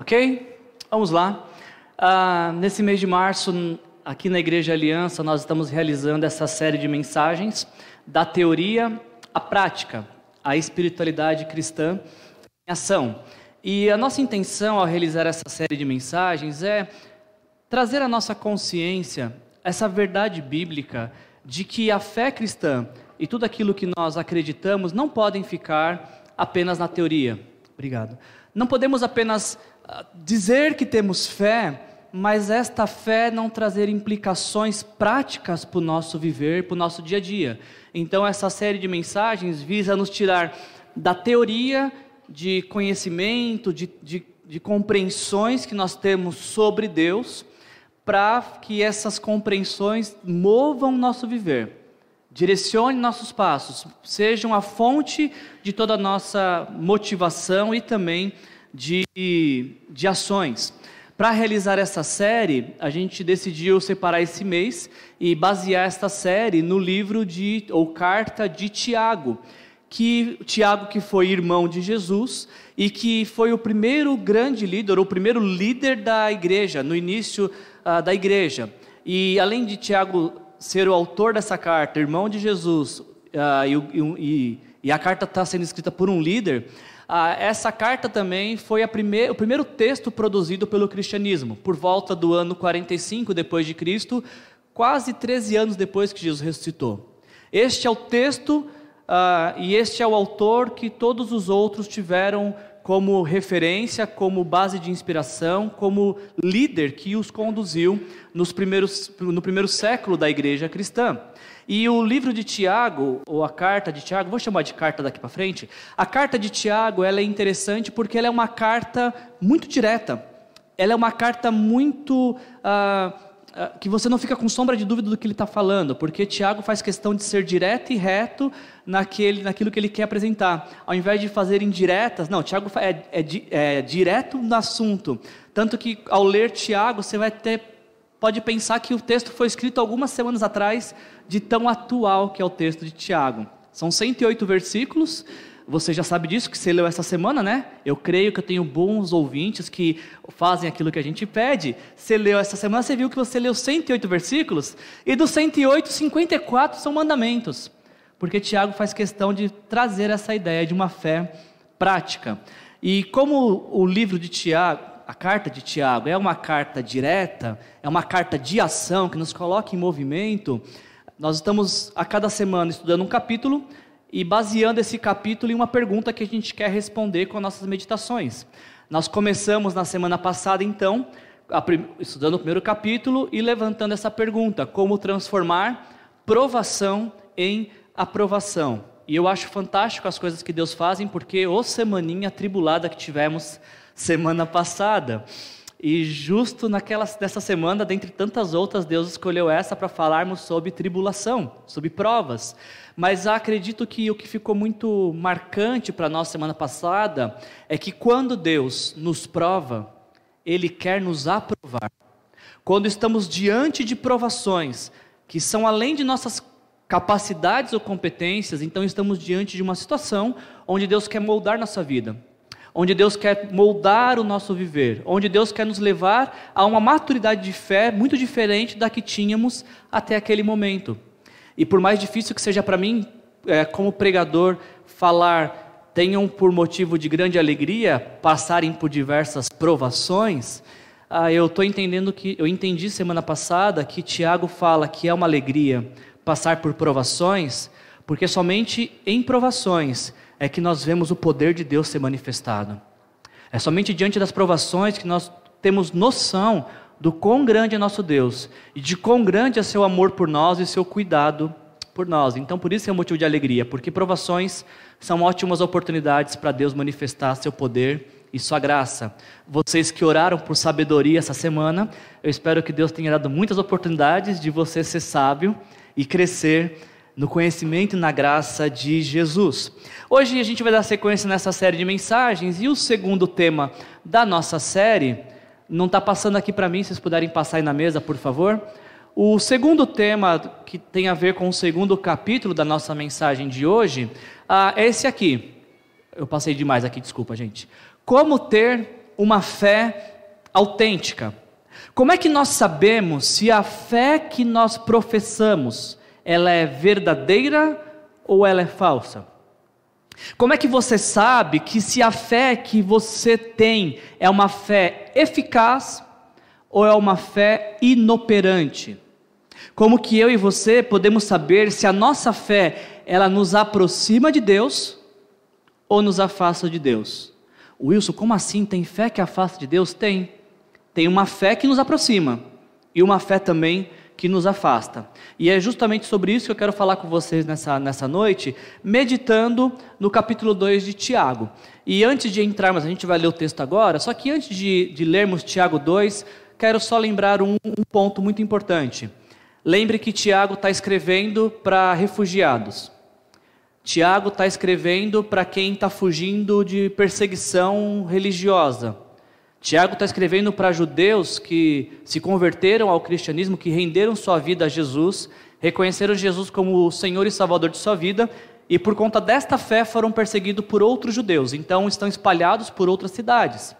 Ok? Vamos lá. Ah, nesse mês de março, aqui na Igreja Aliança, nós estamos realizando essa série de mensagens da teoria à prática, a espiritualidade cristã em ação. E a nossa intenção ao realizar essa série de mensagens é trazer à nossa consciência essa verdade bíblica de que a fé cristã e tudo aquilo que nós acreditamos não podem ficar apenas na teoria. Obrigado. Não podemos apenas dizer que temos fé, mas esta fé não trazer implicações práticas para o nosso viver, para o nosso dia a dia. Então, essa série de mensagens visa nos tirar da teoria de conhecimento, de, de, de compreensões que nós temos sobre Deus, para que essas compreensões movam nosso viver direcione nossos passos, sejam a fonte de toda a nossa motivação e também de, de ações. Para realizar essa série, a gente decidiu separar esse mês e basear esta série no livro de ou carta de Tiago, que Tiago que foi irmão de Jesus e que foi o primeiro grande líder, o primeiro líder da igreja no início uh, da igreja. E além de Tiago ser o autor dessa carta, irmão de Jesus, uh, e, e, e, a carta está sendo escrita por um líder, uh, essa carta também foi o primeiro texto produzido pelo cristianismo, por volta do ano 45 depois de Cristo, quase 13 anos depois que Jesus ressuscitou. Este é o texto uh, e este é o autor que todos os outros tiveram como referência, como base de inspiração, como líder que os conduziu nos primeiros, no primeiro século da igreja cristã. E o livro de Tiago, ou a carta de Tiago, vou chamar de carta daqui para frente, a carta de Tiago ela é interessante porque ela é uma carta muito direta, ela é uma carta muito. Uh, que você não fica com sombra de dúvida do que ele está falando, porque Tiago faz questão de ser direto e reto naquele, naquilo que ele quer apresentar, ao invés de fazer indiretas, não, Tiago é, é, é direto no assunto, tanto que ao ler Tiago você vai ter, pode pensar que o texto foi escrito algumas semanas atrás, de tão atual que é o texto de Tiago. São 108 versículos, você já sabe disso, que você leu essa semana, né? Eu creio que eu tenho bons ouvintes que fazem aquilo que a gente pede. Você leu essa semana, você viu que você leu 108 versículos, e dos 108, 54 são mandamentos. Porque Tiago faz questão de trazer essa ideia de uma fé prática. E como o livro de Tiago, a carta de Tiago é uma carta direta, é uma carta de ação que nos coloca em movimento, nós estamos a cada semana estudando um capítulo e baseando esse capítulo em uma pergunta que a gente quer responder com nossas meditações. Nós começamos na semana passada, então, estudando o primeiro capítulo e levantando essa pergunta: como transformar provação em aprovação. E eu acho fantástico as coisas que Deus fazem, porque o semaninha tribulada que tivemos semana passada. E justo naquela, nessa semana, dentre tantas outras, Deus escolheu essa para falarmos sobre tribulação, sobre provas. Mas acredito que o que ficou muito marcante para nós semana passada é que quando Deus nos prova, Ele quer nos aprovar. Quando estamos diante de provações que são além de nossas capacidades ou competências, então estamos diante de uma situação onde Deus quer moldar nossa vida, onde Deus quer moldar o nosso viver, onde Deus quer nos levar a uma maturidade de fé muito diferente da que tínhamos até aquele momento. E por mais difícil que seja para mim, é, como pregador, falar, tenham por motivo de grande alegria passarem por diversas provações, ah, eu estou entendendo que, eu entendi semana passada que Tiago fala que é uma alegria passar por provações, porque somente em provações é que nós vemos o poder de Deus ser manifestado. É somente diante das provações que nós temos noção do quão grande é nosso Deus e de quão grande é seu amor por nós e seu cuidado por nós. Então, por isso é um motivo de alegria, porque provações são ótimas oportunidades para Deus manifestar seu poder e sua graça. Vocês que oraram por sabedoria essa semana, eu espero que Deus tenha dado muitas oportunidades de você ser sábio e crescer no conhecimento e na graça de Jesus. Hoje a gente vai dar sequência nessa série de mensagens e o segundo tema da nossa série não está passando aqui para mim, se vocês puderem passar aí na mesa, por favor. O segundo tema, que tem a ver com o segundo capítulo da nossa mensagem de hoje, ah, é esse aqui. Eu passei demais aqui, desculpa, gente. Como ter uma fé autêntica? Como é que nós sabemos se a fé que nós professamos, ela é verdadeira ou ela é falsa? Como é que você sabe que se a fé que você tem é uma fé eficaz ou é uma fé inoperante? Como que eu e você podemos saber se a nossa fé ela nos aproxima de Deus ou nos afasta de Deus? Wilson, como assim tem fé que afasta de Deus? Tem. Tem uma fé que nos aproxima e uma fé também que nos afasta. E é justamente sobre isso que eu quero falar com vocês nessa, nessa noite, meditando no capítulo 2 de Tiago. E antes de entrarmos, a gente vai ler o texto agora, só que antes de, de lermos Tiago 2, quero só lembrar um, um ponto muito importante. Lembre que Tiago está escrevendo para refugiados. Tiago está escrevendo para quem está fugindo de perseguição religiosa. Tiago está escrevendo para judeus que se converteram ao cristianismo, que renderam sua vida a Jesus, reconheceram Jesus como o Senhor e Salvador de sua vida, e por conta desta fé foram perseguidos por outros judeus, então estão espalhados por outras cidades.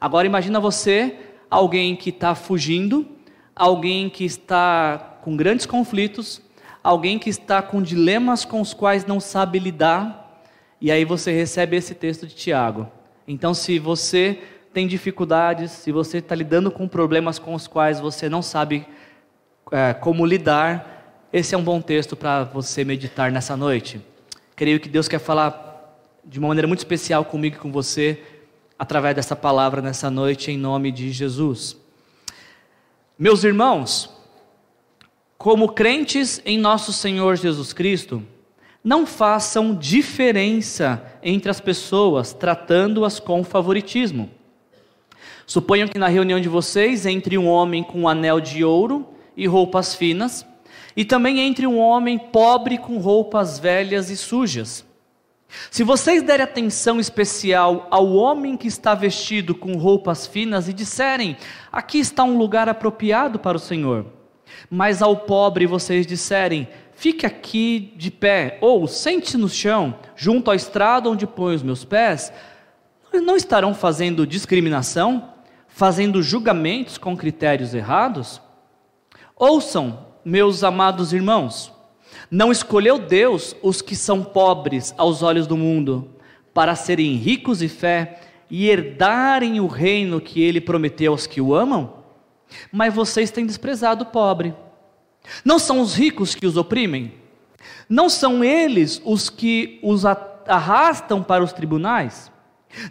Agora imagina você, alguém que está fugindo, alguém que está com grandes conflitos, alguém que está com dilemas com os quais não sabe lidar, e aí você recebe esse texto de Tiago. Então, se você tem dificuldades, se você está lidando com problemas com os quais você não sabe é, como lidar, esse é um bom texto para você meditar nessa noite. Creio que Deus quer falar de uma maneira muito especial comigo e com você, através dessa palavra nessa noite, em nome de Jesus. Meus irmãos, como crentes em nosso Senhor Jesus Cristo, não façam diferença entre as pessoas, tratando-as com favoritismo. Suponham que na reunião de vocês entre um homem com um anel de ouro e roupas finas, e também entre um homem pobre com roupas velhas e sujas. Se vocês derem atenção especial ao homem que está vestido com roupas finas e disserem: Aqui está um lugar apropriado para o Senhor, mas ao pobre vocês disserem: Fique aqui de pé, ou sente-se no chão, junto à estrada onde põe os meus pés, não estarão fazendo discriminação? Fazendo julgamentos com critérios errados? Ouçam, meus amados irmãos, não escolheu Deus os que são pobres aos olhos do mundo, para serem ricos de fé e herdarem o reino que ele prometeu aos que o amam? Mas vocês têm desprezado o pobre. Não são os ricos que os oprimem? Não são eles os que os arrastam para os tribunais?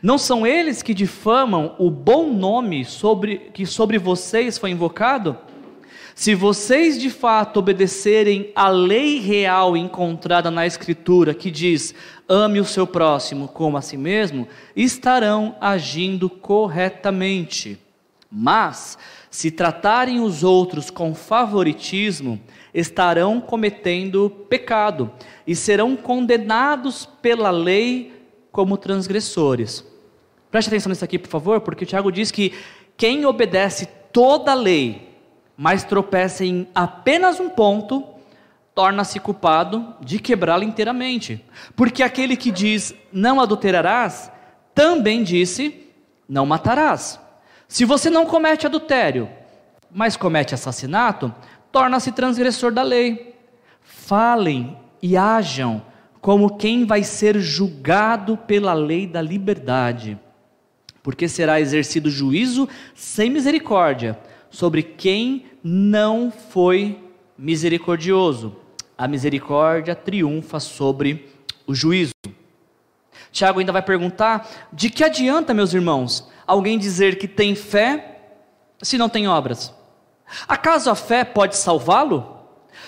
Não são eles que difamam o bom nome sobre, que sobre vocês foi invocado? Se vocês de fato obedecerem à lei real encontrada na Escritura, que diz: ame o seu próximo como a si mesmo, estarão agindo corretamente. Mas, se tratarem os outros com favoritismo, estarão cometendo pecado e serão condenados pela lei como transgressores. Preste atenção nisso aqui, por favor, porque o Tiago diz que quem obedece toda a lei, mas tropeça em apenas um ponto, torna-se culpado de quebrá-la inteiramente. Porque aquele que diz não adulterarás, também disse não matarás. Se você não comete adultério, mas comete assassinato, torna-se transgressor da lei. Falem e hajam como quem vai ser julgado pela lei da liberdade, porque será exercido juízo sem misericórdia sobre quem não foi misericordioso. A misericórdia triunfa sobre o juízo. Tiago ainda vai perguntar: de que adianta, meus irmãos, alguém dizer que tem fé se não tem obras? Acaso a fé pode salvá-lo?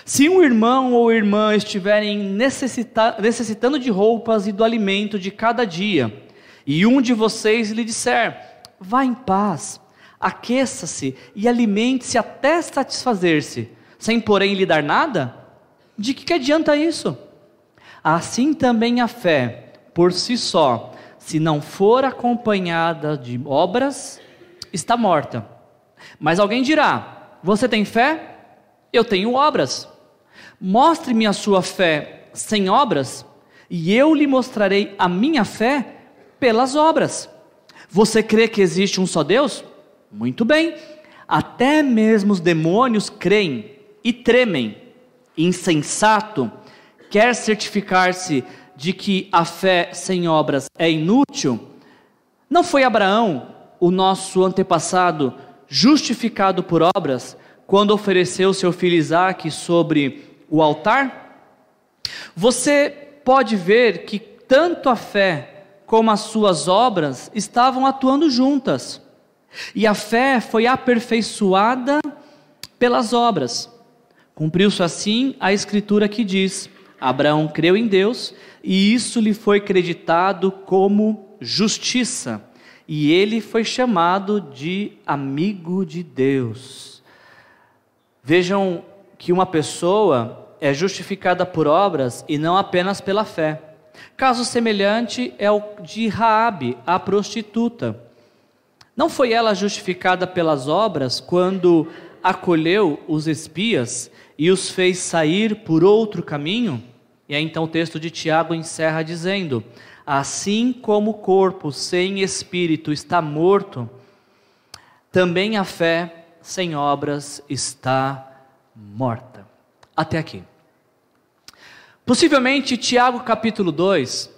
Se um irmão ou irmã estiverem necessitando de roupas e do alimento de cada dia, e um de vocês lhe disser: vá em paz, aqueça-se e alimente-se até satisfazer-se, sem porém lhe dar nada, de que, que adianta isso? Assim também a fé, por si só, se não for acompanhada de obras, está morta. Mas alguém dirá: Você tem fé? Eu tenho obras. Mostre-me a sua fé sem obras, e eu lhe mostrarei a minha fé pelas obras. Você crê que existe um só Deus? Muito bem. Até mesmo os demônios creem e tremem. Insensato, quer certificar-se de que a fé sem obras é inútil? Não foi Abraão, o nosso antepassado, justificado por obras, quando ofereceu seu filho Isaque sobre o altar? Você pode ver que tanto a fé como as suas obras estavam atuando juntas. E a fé foi aperfeiçoada pelas obras. Cumpriu-se assim a escritura que diz: Abraão creu em Deus e isso lhe foi creditado como justiça, e ele foi chamado de amigo de Deus. Vejam que uma pessoa é justificada por obras e não apenas pela fé. Caso semelhante é o de Raabe, a prostituta. Não foi ela justificada pelas obras quando acolheu os espias e os fez sair por outro caminho? E aí então o texto de Tiago encerra dizendo: Assim como o corpo sem espírito está morto, também a fé sem obras está morta. Até aqui. Possivelmente, Tiago capítulo 2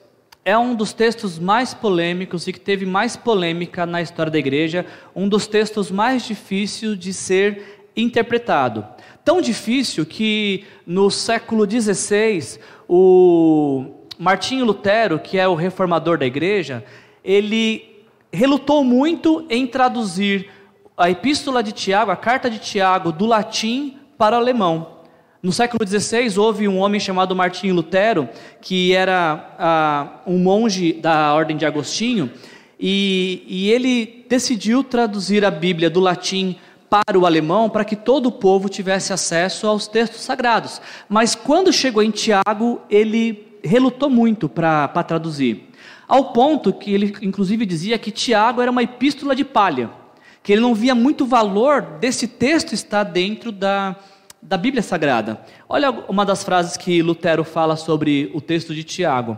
é um dos textos mais polêmicos e que teve mais polêmica na história da igreja, um dos textos mais difíceis de ser interpretado. Tão difícil que no século XVI, o Martinho Lutero, que é o reformador da igreja, ele relutou muito em traduzir a epístola de Tiago, a carta de Tiago, do latim para o alemão. No século XVI, houve um homem chamado Martinho Lutero, que era ah, um monge da ordem de Agostinho, e, e ele decidiu traduzir a Bíblia do latim para o alemão para que todo o povo tivesse acesso aos textos sagrados. Mas quando chegou em Tiago, ele relutou muito para traduzir. Ao ponto que ele, inclusive, dizia que Tiago era uma epístola de palha que ele não via muito valor desse texto estar dentro da, da Bíblia Sagrada. Olha uma das frases que Lutero fala sobre o texto de Tiago.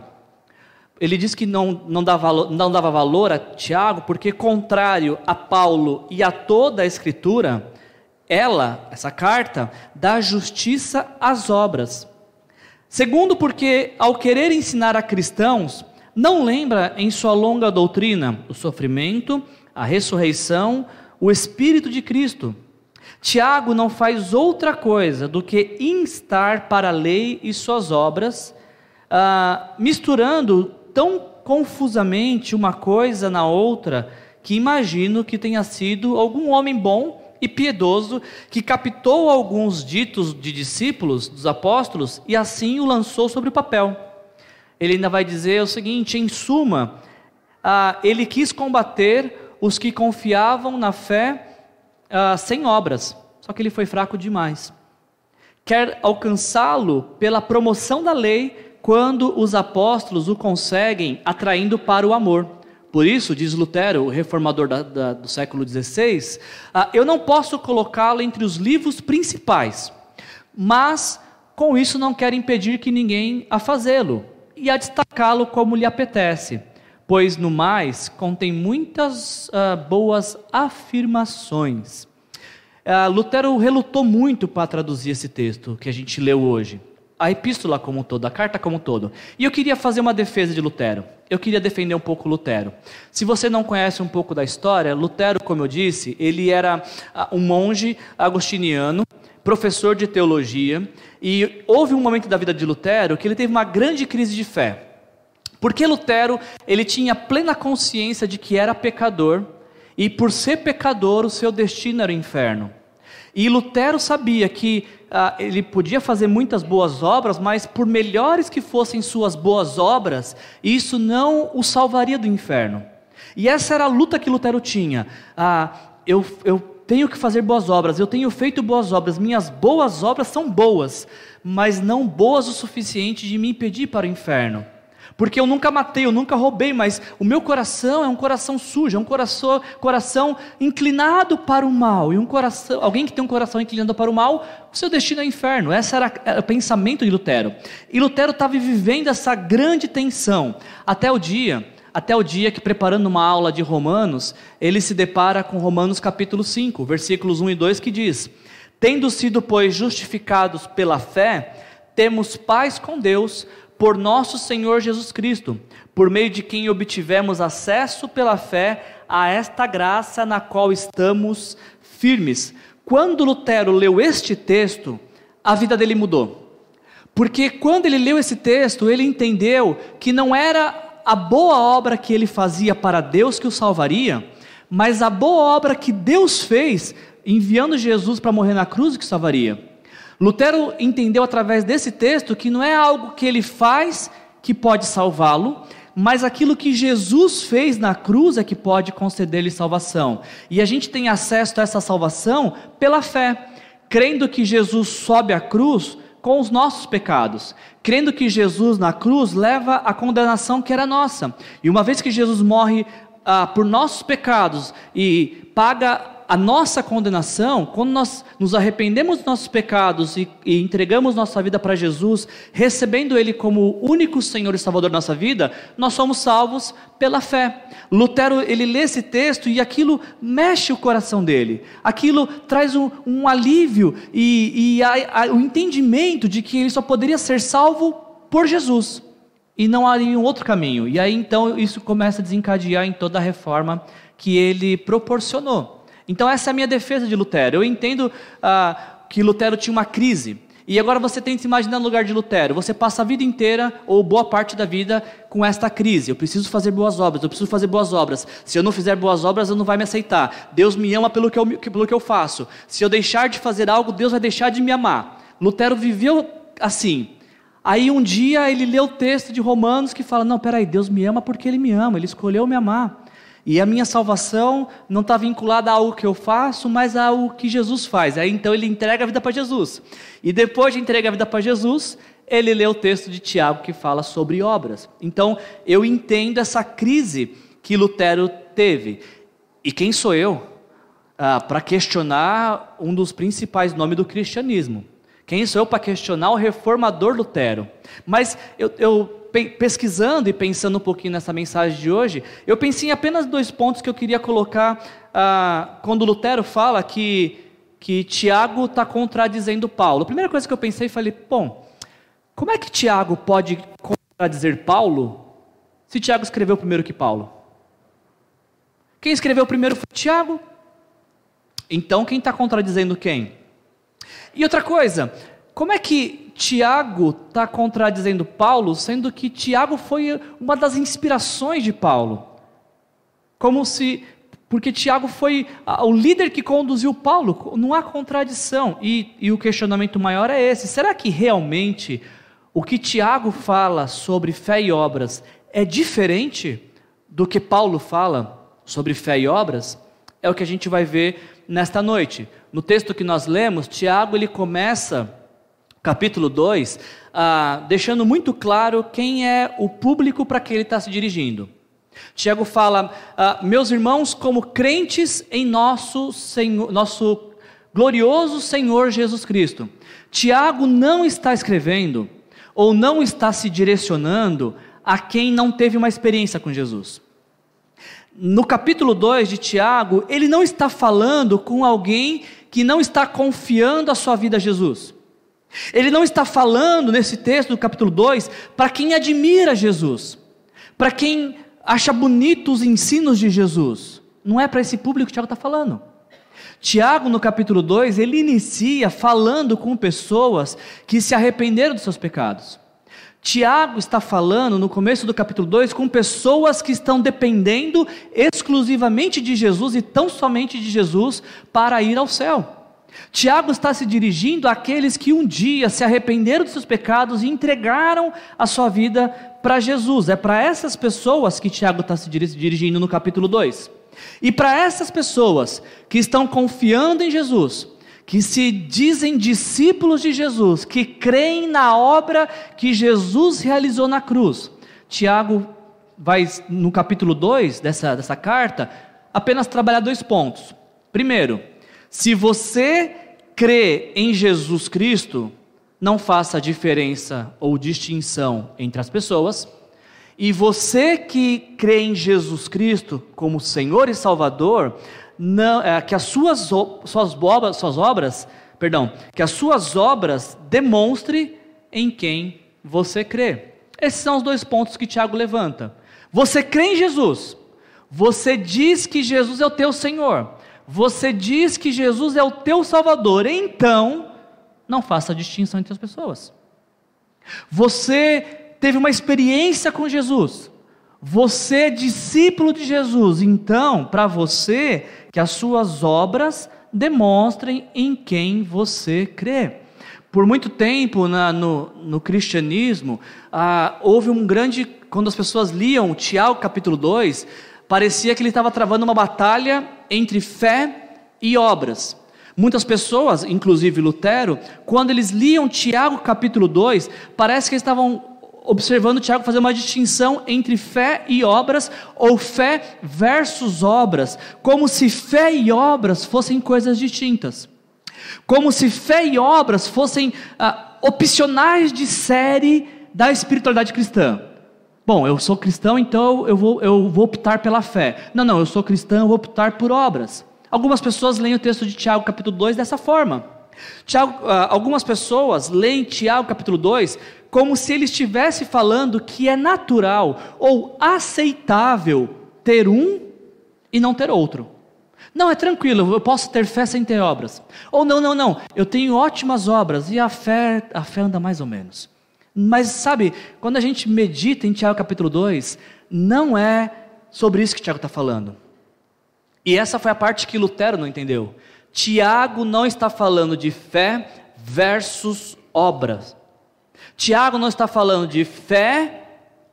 Ele diz que não, não, dava não dava valor a Tiago porque, contrário a Paulo e a toda a Escritura, ela, essa carta, dá justiça às obras. Segundo, porque, ao querer ensinar a cristãos, não lembra em sua longa doutrina o sofrimento, a ressurreição, o Espírito de Cristo. Tiago não faz outra coisa do que instar para a lei e suas obras, ah, misturando tão confusamente uma coisa na outra, que imagino que tenha sido algum homem bom e piedoso que captou alguns ditos de discípulos, dos apóstolos, e assim o lançou sobre o papel. Ele ainda vai dizer o seguinte: em suma, ah, ele quis combater os que confiavam na fé uh, sem obras, só que ele foi fraco demais. Quer alcançá-lo pela promoção da lei, quando os apóstolos o conseguem atraindo para o amor. Por isso, diz Lutero, o reformador da, da, do século XVI, uh, eu não posso colocá-lo entre os livros principais, mas com isso não quero impedir que ninguém a fazê-lo e a destacá-lo como lhe apetece pois no mais contém muitas uh, boas afirmações. Uh, Lutero relutou muito para traduzir esse texto que a gente leu hoje, a epístola como um todo, a carta como um todo. E eu queria fazer uma defesa de Lutero. Eu queria defender um pouco Lutero. Se você não conhece um pouco da história, Lutero, como eu disse, ele era uh, um monge agostiniano, professor de teologia, e houve um momento da vida de Lutero que ele teve uma grande crise de fé. Porque Lutero, ele tinha plena consciência de que era pecador e por ser pecador o seu destino era o inferno. E Lutero sabia que ah, ele podia fazer muitas boas obras, mas por melhores que fossem suas boas obras, isso não o salvaria do inferno. E essa era a luta que Lutero tinha. Ah, eu, eu tenho que fazer boas obras, eu tenho feito boas obras, minhas boas obras são boas, mas não boas o suficiente de me impedir para o inferno. Porque eu nunca matei, eu nunca roubei, mas o meu coração é um coração sujo, é um coração, coração inclinado para o mal. E um coração, alguém que tem um coração inclinado para o mal, o seu destino é o inferno. Esse era, era o pensamento de Lutero. E Lutero estava vivendo essa grande tensão até o dia até o dia que, preparando uma aula de Romanos, ele se depara com Romanos capítulo 5, versículos 1 e 2, que diz: Tendo sido, pois, justificados pela fé, temos paz com Deus por nosso Senhor Jesus Cristo, por meio de quem obtivemos acesso pela fé a esta graça na qual estamos firmes. Quando Lutero leu este texto, a vida dele mudou. Porque quando ele leu esse texto, ele entendeu que não era a boa obra que ele fazia para Deus que o salvaria, mas a boa obra que Deus fez enviando Jesus para morrer na cruz que o salvaria. Lutero entendeu através desse texto que não é algo que ele faz que pode salvá-lo, mas aquilo que Jesus fez na cruz é que pode conceder-lhe salvação. E a gente tem acesso a essa salvação pela fé, crendo que Jesus sobe à cruz com os nossos pecados, crendo que Jesus na cruz leva a condenação que era nossa. E uma vez que Jesus morre ah, por nossos pecados e paga a nossa condenação, quando nós nos arrependemos dos nossos pecados e, e entregamos nossa vida para Jesus, recebendo Ele como único Senhor e Salvador da nossa vida, nós somos salvos pela fé. Lutero, ele lê esse texto e aquilo mexe o coração dele, aquilo traz um, um alívio e, e a, a, o entendimento de que ele só poderia ser salvo por Jesus e não há nenhum outro caminho. E aí então isso começa a desencadear em toda a reforma que ele proporcionou. Então, essa é a minha defesa de Lutero. Eu entendo ah, que Lutero tinha uma crise. E agora você tem que se imaginar no lugar de Lutero. Você passa a vida inteira, ou boa parte da vida, com esta crise. Eu preciso fazer boas obras, eu preciso fazer boas obras. Se eu não fizer boas obras, eu não vai me aceitar. Deus me ama pelo que eu, pelo que eu faço. Se eu deixar de fazer algo, Deus vai deixar de me amar. Lutero viveu assim. Aí um dia ele lê o texto de Romanos que fala: Não, peraí, Deus me ama porque Ele me ama, Ele escolheu me amar. E a minha salvação não está vinculada a algo que eu faço, mas a algo que Jesus faz. Aí então ele entrega a vida para Jesus. E depois de entregar a vida para Jesus, ele lê o texto de Tiago que fala sobre obras. Então eu entendo essa crise que Lutero teve. E quem sou eu ah, para questionar um dos principais nomes do cristianismo? Quem sou eu para questionar o reformador Lutero? Mas eu, eu pesquisando e pensando um pouquinho nessa mensagem de hoje, eu pensei em apenas dois pontos que eu queria colocar ah, quando Lutero fala que, que Tiago está contradizendo Paulo. A primeira coisa que eu pensei, falei, bom, como é que Tiago pode contradizer Paulo se Tiago escreveu primeiro que Paulo? Quem escreveu primeiro foi Tiago. Então quem está contradizendo quem? E outra coisa, como é que Tiago está contradizendo Paulo, sendo que Tiago foi uma das inspirações de Paulo. Como se. Porque Tiago foi o líder que conduziu Paulo, não há contradição. E, e o questionamento maior é esse: será que realmente o que Tiago fala sobre fé e obras é diferente do que Paulo fala sobre fé e obras? É o que a gente vai ver nesta noite. No texto que nós lemos, Tiago ele começa capítulo 2, ah, deixando muito claro quem é o público para que ele está se dirigindo. Tiago fala: ah, Meus irmãos, como crentes em nosso, Senhor, nosso glorioso Senhor Jesus Cristo. Tiago não está escrevendo ou não está se direcionando a quem não teve uma experiência com Jesus. No capítulo 2 de Tiago, ele não está falando com alguém que não está confiando a sua vida a Jesus. Ele não está falando nesse texto do capítulo 2 para quem admira Jesus, para quem acha bonitos os ensinos de Jesus. Não é para esse público que Tiago está falando. Tiago, no capítulo 2, ele inicia falando com pessoas que se arrependeram dos seus pecados. Tiago está falando no começo do capítulo 2 com pessoas que estão dependendo exclusivamente de Jesus e tão somente de Jesus para ir ao céu. Tiago está se dirigindo àqueles que um dia se arrependeram dos seus pecados e entregaram a sua vida para Jesus. É para essas pessoas que Tiago está se dirigindo no capítulo 2. E para essas pessoas que estão confiando em Jesus, que se dizem discípulos de Jesus, que creem na obra que Jesus realizou na cruz, Tiago vai, no capítulo 2 dessa, dessa carta, apenas trabalhar dois pontos. Primeiro, se você crê em Jesus Cristo, não faça diferença ou distinção entre as pessoas. E você que crê em Jesus Cristo como Senhor e Salvador, não, é, que as suas, suas, obras, suas obras, perdão, que as suas obras demonstre em quem você crê. Esses são os dois pontos que Tiago levanta. Você crê em Jesus, você diz que Jesus é o teu Senhor, você diz que Jesus é o teu Salvador, então não faça distinção entre as pessoas. Você teve uma experiência com Jesus, você é discípulo de Jesus, então, para você, que as suas obras demonstrem em quem você crê. Por muito tempo na, no, no, cristianismo, ah, houve um grande. Quando as pessoas liam Tiago capítulo 2, parecia que ele estava travando uma batalha entre fé e obras. Muitas pessoas, inclusive Lutero, quando eles liam Tiago capítulo 2, parece que eles estavam observando Tiago fazer uma distinção entre fé e obras, ou fé versus obras, como se fé e obras fossem coisas distintas, como se fé e obras fossem ah, opcionais de série da espiritualidade cristã. Bom, eu sou cristão, então eu vou, eu vou optar pela fé. Não, não, eu sou cristão, eu vou optar por obras. Algumas pessoas leem o texto de Tiago, capítulo 2, dessa forma. Tiago, ah, algumas pessoas leem Tiago, capítulo 2, como se ele estivesse falando que é natural ou aceitável ter um e não ter outro. Não, é tranquilo, eu posso ter fé sem ter obras. Ou não, não, não, eu tenho ótimas obras e a fé, a fé anda mais ou menos. Mas sabe, quando a gente medita em Tiago capítulo 2, não é sobre isso que Tiago está falando. E essa foi a parte que Lutero não entendeu. Tiago não está falando de fé versus obras. Tiago não está falando de fé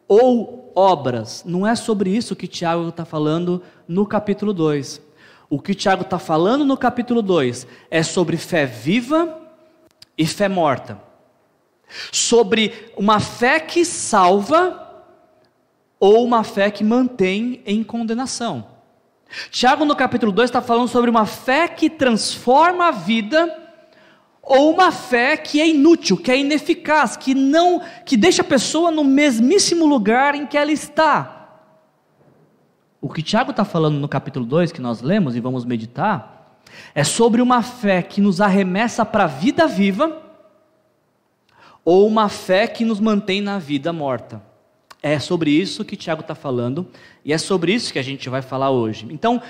ou obras. Não é sobre isso que Tiago está falando no capítulo 2. O que Tiago está falando no capítulo 2 é sobre fé viva e fé morta. Sobre uma fé que salva ou uma fé que mantém em condenação. Tiago, no capítulo 2, está falando sobre uma fé que transforma a vida ou uma fé que é inútil, que é ineficaz, que não, que deixa a pessoa no mesmíssimo lugar em que ela está. O que Tiago está falando no capítulo 2, que nós lemos e vamos meditar, é sobre uma fé que nos arremessa para a vida viva, ou uma fé que nos mantém na vida morta. É sobre isso que Tiago está falando, e é sobre isso que a gente vai falar hoje. Então,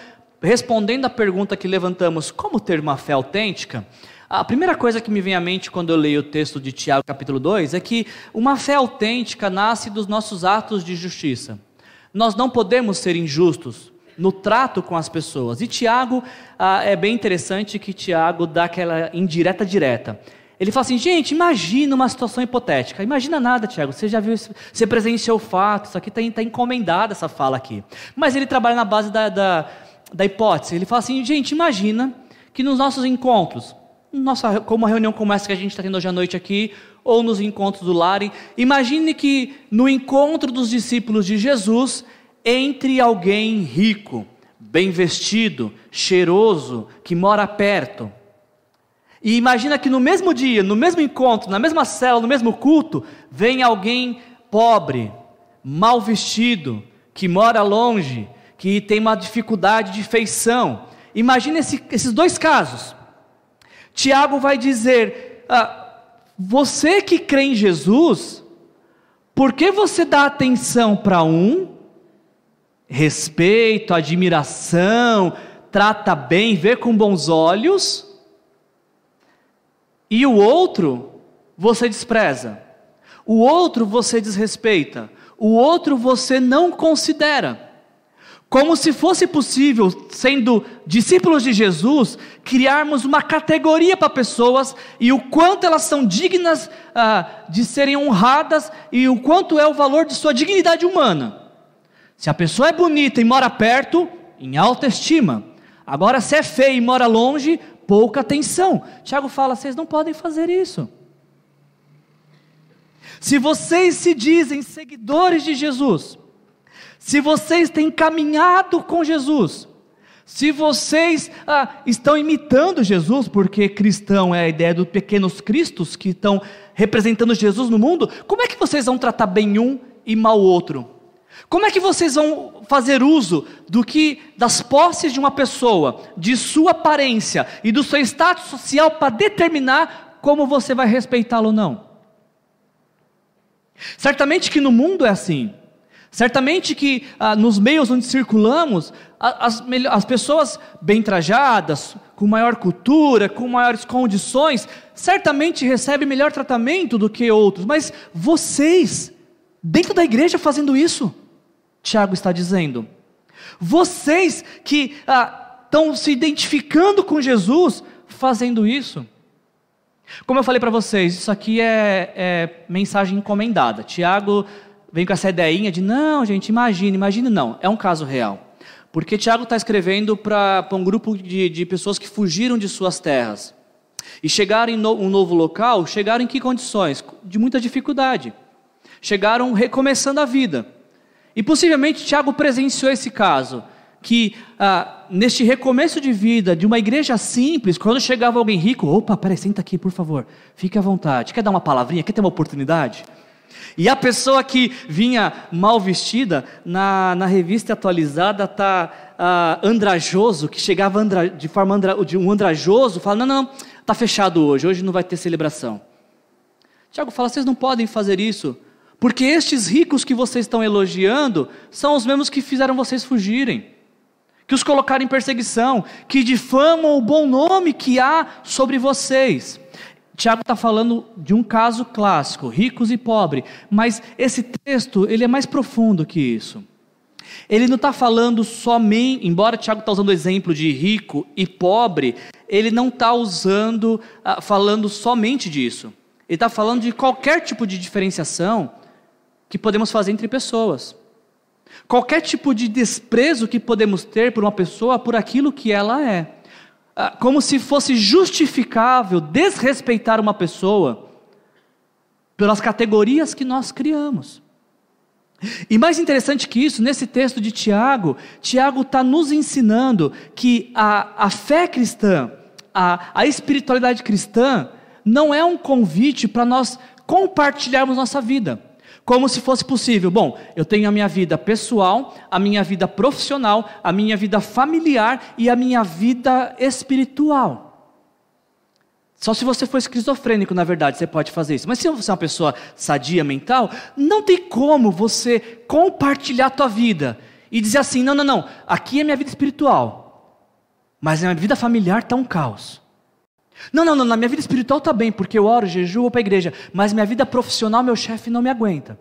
respondendo à pergunta que levantamos, como ter uma fé autêntica? A primeira coisa que me vem à mente quando eu leio o texto de Tiago, capítulo 2, é que uma fé autêntica nasce dos nossos atos de justiça. Nós não podemos ser injustos no trato com as pessoas. E Tiago, ah, é bem interessante que Tiago dá aquela indireta direta. Ele fala assim, gente, imagina uma situação hipotética. Imagina nada, Tiago, você já viu, você presenciou o fato, isso aqui está tá encomendada essa fala aqui. Mas ele trabalha na base da, da, da hipótese. Ele fala assim, gente, imagina que nos nossos encontros, nossa, como a reunião como essa que a gente está tendo hoje à noite aqui, ou nos encontros do Lare. Imagine que no encontro dos discípulos de Jesus, entre alguém rico, bem vestido, cheiroso, que mora perto. E imagina que no mesmo dia, no mesmo encontro, na mesma cela, no mesmo culto, vem alguém pobre, mal vestido, que mora longe, que tem uma dificuldade de feição. Imagina esse, esses dois casos. Tiago vai dizer: ah, você que crê em Jesus, por que você dá atenção para um, respeito, admiração, trata bem, vê com bons olhos, e o outro você despreza, o outro você desrespeita, o outro você não considera? Como se fosse possível, sendo discípulos de Jesus, criarmos uma categoria para pessoas e o quanto elas são dignas ah, de serem honradas e o quanto é o valor de sua dignidade humana. Se a pessoa é bonita e mora perto, em alta estima. Agora, se é feia e mora longe, pouca atenção. Tiago fala: vocês não podem fazer isso. Se vocês se dizem seguidores de Jesus, se vocês têm caminhado com Jesus, se vocês ah, estão imitando Jesus, porque cristão é a ideia dos pequenos cristos que estão representando Jesus no mundo, como é que vocês vão tratar bem um e mal o outro? Como é que vocês vão fazer uso do que das posses de uma pessoa, de sua aparência e do seu status social para determinar como você vai respeitá-lo ou não? Certamente que no mundo é assim. Certamente que ah, nos meios onde circulamos, as, as pessoas bem trajadas, com maior cultura, com maiores condições, certamente recebem melhor tratamento do que outros, mas vocês, dentro da igreja, fazendo isso, Tiago está dizendo, vocês que ah, estão se identificando com Jesus, fazendo isso, como eu falei para vocês, isso aqui é, é, mensagem encomendada. Tiago vem com essa ideinha de não, gente, imagine, imagine não, é um caso real. Porque Tiago está escrevendo para um grupo de, de, pessoas que fugiram de suas terras e chegaram em no, um novo local, chegaram em que condições? De muita dificuldade. Chegaram recomeçando a vida. E possivelmente Tiago presenciou esse caso que ah, neste recomeço de vida de uma igreja simples, quando chegava alguém rico, opa, peraí, senta aqui, por favor, fique à vontade. Quer dar uma palavrinha? Quer ter uma oportunidade? E a pessoa que vinha mal vestida, na, na revista atualizada está ah, andrajoso, que chegava andra, de forma andra, de um andrajoso, fala: não, não, está fechado hoje, hoje não vai ter celebração. Tiago fala: vocês não podem fazer isso, porque estes ricos que vocês estão elogiando são os mesmos que fizeram vocês fugirem que os colocaram em perseguição, que difamam o bom nome que há sobre vocês. Tiago está falando de um caso clássico, ricos e pobres, mas esse texto ele é mais profundo que isso. Ele não está falando somente, embora Tiago está usando o exemplo de rico e pobre, ele não está usando, ah, falando somente disso. Ele está falando de qualquer tipo de diferenciação que podemos fazer entre pessoas. Qualquer tipo de desprezo que podemos ter por uma pessoa por aquilo que ela é. Ah, como se fosse justificável desrespeitar uma pessoa pelas categorias que nós criamos. E mais interessante que isso, nesse texto de Tiago, Tiago está nos ensinando que a, a fé cristã, a, a espiritualidade cristã, não é um convite para nós compartilharmos nossa vida como se fosse possível. Bom, eu tenho a minha vida pessoal, a minha vida profissional, a minha vida familiar e a minha vida espiritual. Só se você for esquizofrênico, na verdade, você pode fazer isso. Mas se você é uma pessoa sadia mental, não tem como você compartilhar a tua vida e dizer assim: não, não, não, aqui é minha vida espiritual, mas a minha vida familiar está um caos. Não, não, não, na minha vida espiritual está bem, porque eu oro, jejuo, vou para a igreja, mas minha vida profissional, meu chefe não me aguenta.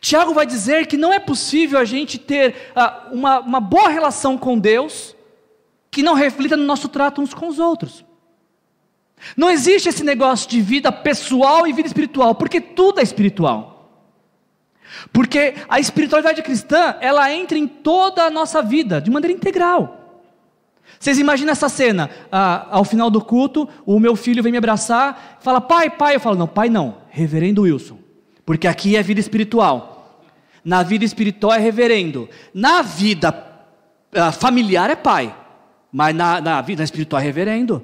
Tiago vai dizer que não é possível a gente ter uh, uma, uma boa relação com Deus que não reflita no nosso trato uns com os outros. Não existe esse negócio de vida pessoal e vida espiritual, porque tudo é espiritual. Porque a espiritualidade cristã, ela entra em toda a nossa vida, de maneira integral. Vocês imaginam essa cena? Ah, ao final do culto, o meu filho vem me abraçar, fala, pai, pai. Eu falo, não, pai não, reverendo Wilson. Porque aqui é vida espiritual. Na vida espiritual é reverendo. Na vida ah, familiar é pai. Mas na, na vida espiritual é reverendo.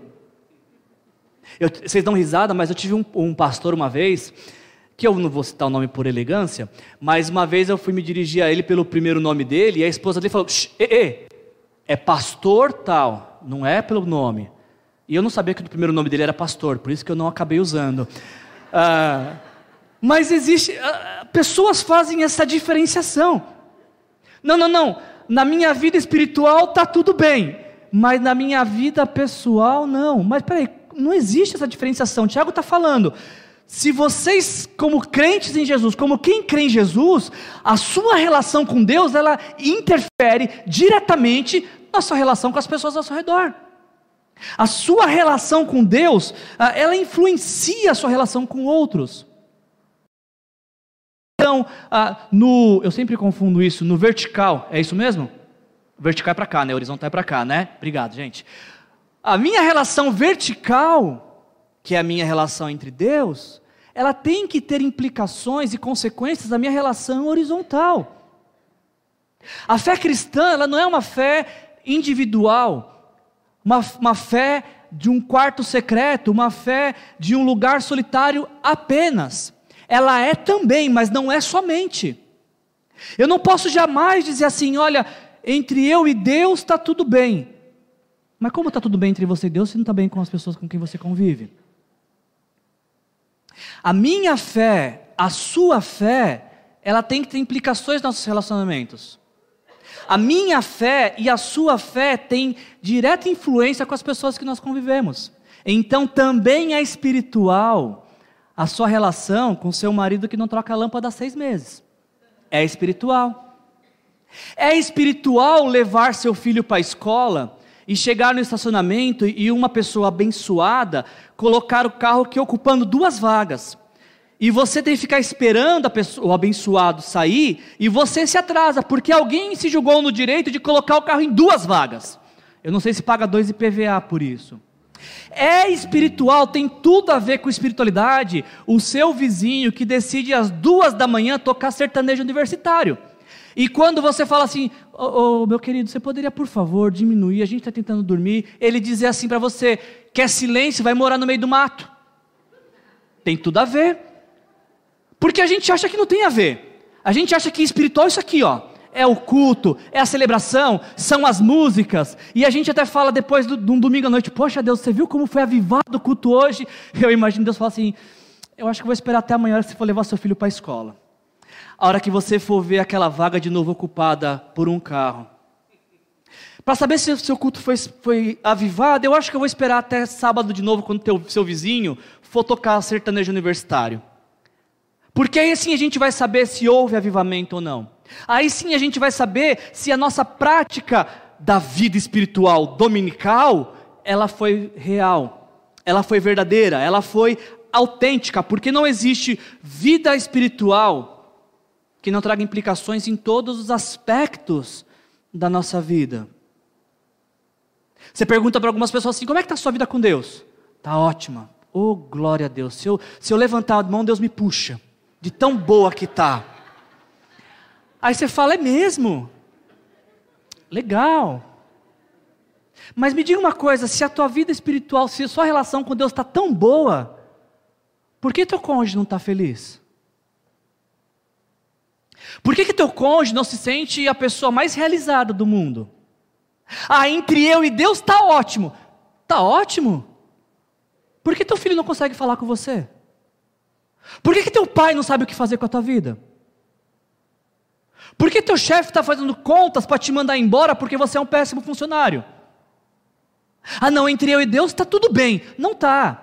Eu, vocês dão risada, mas eu tive um, um pastor uma vez que eu não vou citar o nome por elegância, mas uma vez eu fui me dirigir a ele pelo primeiro nome dele, e a esposa dele falou: Ê, é pastor tal, não é pelo nome. E eu não sabia que o primeiro nome dele era pastor, por isso que eu não acabei usando. Ah, mas existe, ah, pessoas fazem essa diferenciação. Não, não, não. Na minha vida espiritual está tudo bem, mas na minha vida pessoal não. Mas peraí, não existe essa diferenciação. Tiago está falando. Se vocês, como crentes em Jesus, como quem crê em Jesus, a sua relação com Deus, ela interfere diretamente na sua relação com as pessoas ao seu redor. A sua relação com Deus, ah, ela influencia a sua relação com outros. Então, ah, no, eu sempre confundo isso, no vertical, é isso mesmo? Vertical é para cá, né? Horizontal é para cá, né? Obrigado, gente. A minha relação vertical que é a minha relação entre Deus, ela tem que ter implicações e consequências na minha relação horizontal. A fé cristã, ela não é uma fé individual, uma, uma fé de um quarto secreto, uma fé de um lugar solitário apenas. Ela é também, mas não é somente. Eu não posso jamais dizer assim, olha, entre eu e Deus está tudo bem. Mas como está tudo bem entre você e Deus se não está bem com as pessoas com quem você convive? A minha fé, a sua fé, ela tem que ter implicações nos nossos relacionamentos. A minha fé e a sua fé têm direta influência com as pessoas que nós convivemos. Então também é espiritual a sua relação com seu marido que não troca a lâmpada há seis meses. É espiritual. É espiritual levar seu filho para a escola e chegar no estacionamento e uma pessoa abençoada colocar o carro que ocupando duas vagas. E você tem que ficar esperando pessoa, o abençoado sair e você se atrasa, porque alguém se julgou no direito de colocar o carro em duas vagas. Eu não sei se paga dois IPVA por isso. É espiritual, tem tudo a ver com espiritualidade. O seu vizinho que decide às duas da manhã tocar sertanejo universitário. E quando você fala assim, oh, oh, meu querido, você poderia por favor diminuir, a gente está tentando dormir. Ele dizer assim para você: quer silêncio, vai morar no meio do mato. Tem tudo a ver. Porque a gente acha que não tem a ver. A gente acha que espiritual é isso aqui, ó. É o culto, é a celebração, são as músicas. E a gente até fala depois de um domingo à noite: Poxa Deus, você viu como foi avivado o culto hoje? Eu imagino Deus falar assim: Eu acho que vou esperar até amanhã se for levar seu filho para a escola a hora que você for ver aquela vaga de novo ocupada por um carro. Para saber se o seu culto foi, foi avivado, eu acho que eu vou esperar até sábado de novo, quando o seu vizinho for tocar sertanejo universitário. Porque aí sim a gente vai saber se houve avivamento ou não. Aí sim a gente vai saber se a nossa prática da vida espiritual dominical, ela foi real, ela foi verdadeira, ela foi autêntica, porque não existe vida espiritual que não traga implicações em todos os aspectos da nossa vida. Você pergunta para algumas pessoas assim: como é que está a sua vida com Deus? Está ótima. Oh, glória a Deus. Se eu, se eu levantar a mão, Deus me puxa. De tão boa que está. Aí você fala: é mesmo? Legal. Mas me diga uma coisa: se a tua vida espiritual, se a sua relação com Deus está tão boa, por que teu cônjuge não está feliz? Por que, que teu cônjuge não se sente a pessoa mais realizada do mundo? Ah, entre eu e Deus está ótimo. Está ótimo? Por que teu filho não consegue falar com você? Por que, que teu pai não sabe o que fazer com a tua vida? Por que teu chefe está fazendo contas para te mandar embora porque você é um péssimo funcionário? Ah, não, entre eu e Deus está tudo bem. Não está.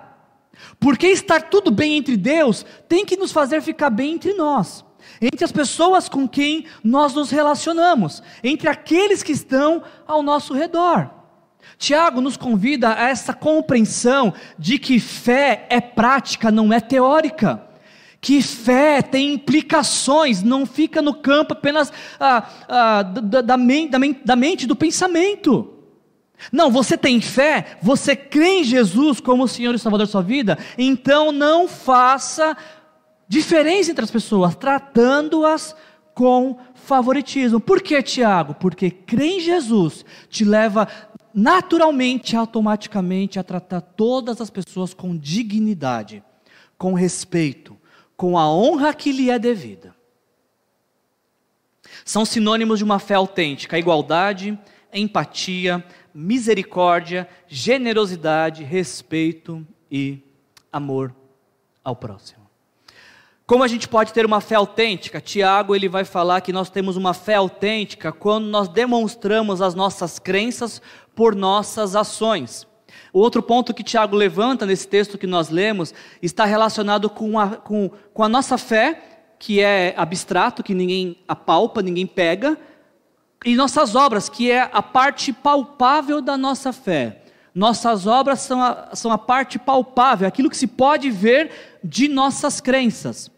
Porque estar tudo bem entre Deus tem que nos fazer ficar bem entre nós entre as pessoas com quem nós nos relacionamos, entre aqueles que estão ao nosso redor. Tiago nos convida a essa compreensão de que fé é prática, não é teórica. Que fé tem implicações, não fica no campo apenas ah, ah, da, da, da, da mente, do pensamento. Não, você tem fé, você crê em Jesus como o Senhor e Salvador da sua vida, então não faça diferença entre as pessoas, tratando-as com favoritismo. Por que, Tiago? Porque crer em Jesus te leva naturalmente, automaticamente a tratar todas as pessoas com dignidade, com respeito, com a honra que lhe é devida. São sinônimos de uma fé autêntica: igualdade, empatia, misericórdia, generosidade, respeito e amor ao próximo. Como a gente pode ter uma fé autêntica? Tiago ele vai falar que nós temos uma fé autêntica quando nós demonstramos as nossas crenças por nossas ações. O outro ponto que Tiago levanta nesse texto que nós lemos está relacionado com a, com, com a nossa fé, que é abstrato, que ninguém apalpa, ninguém pega, e nossas obras, que é a parte palpável da nossa fé. Nossas obras são a, são a parte palpável, aquilo que se pode ver de nossas crenças.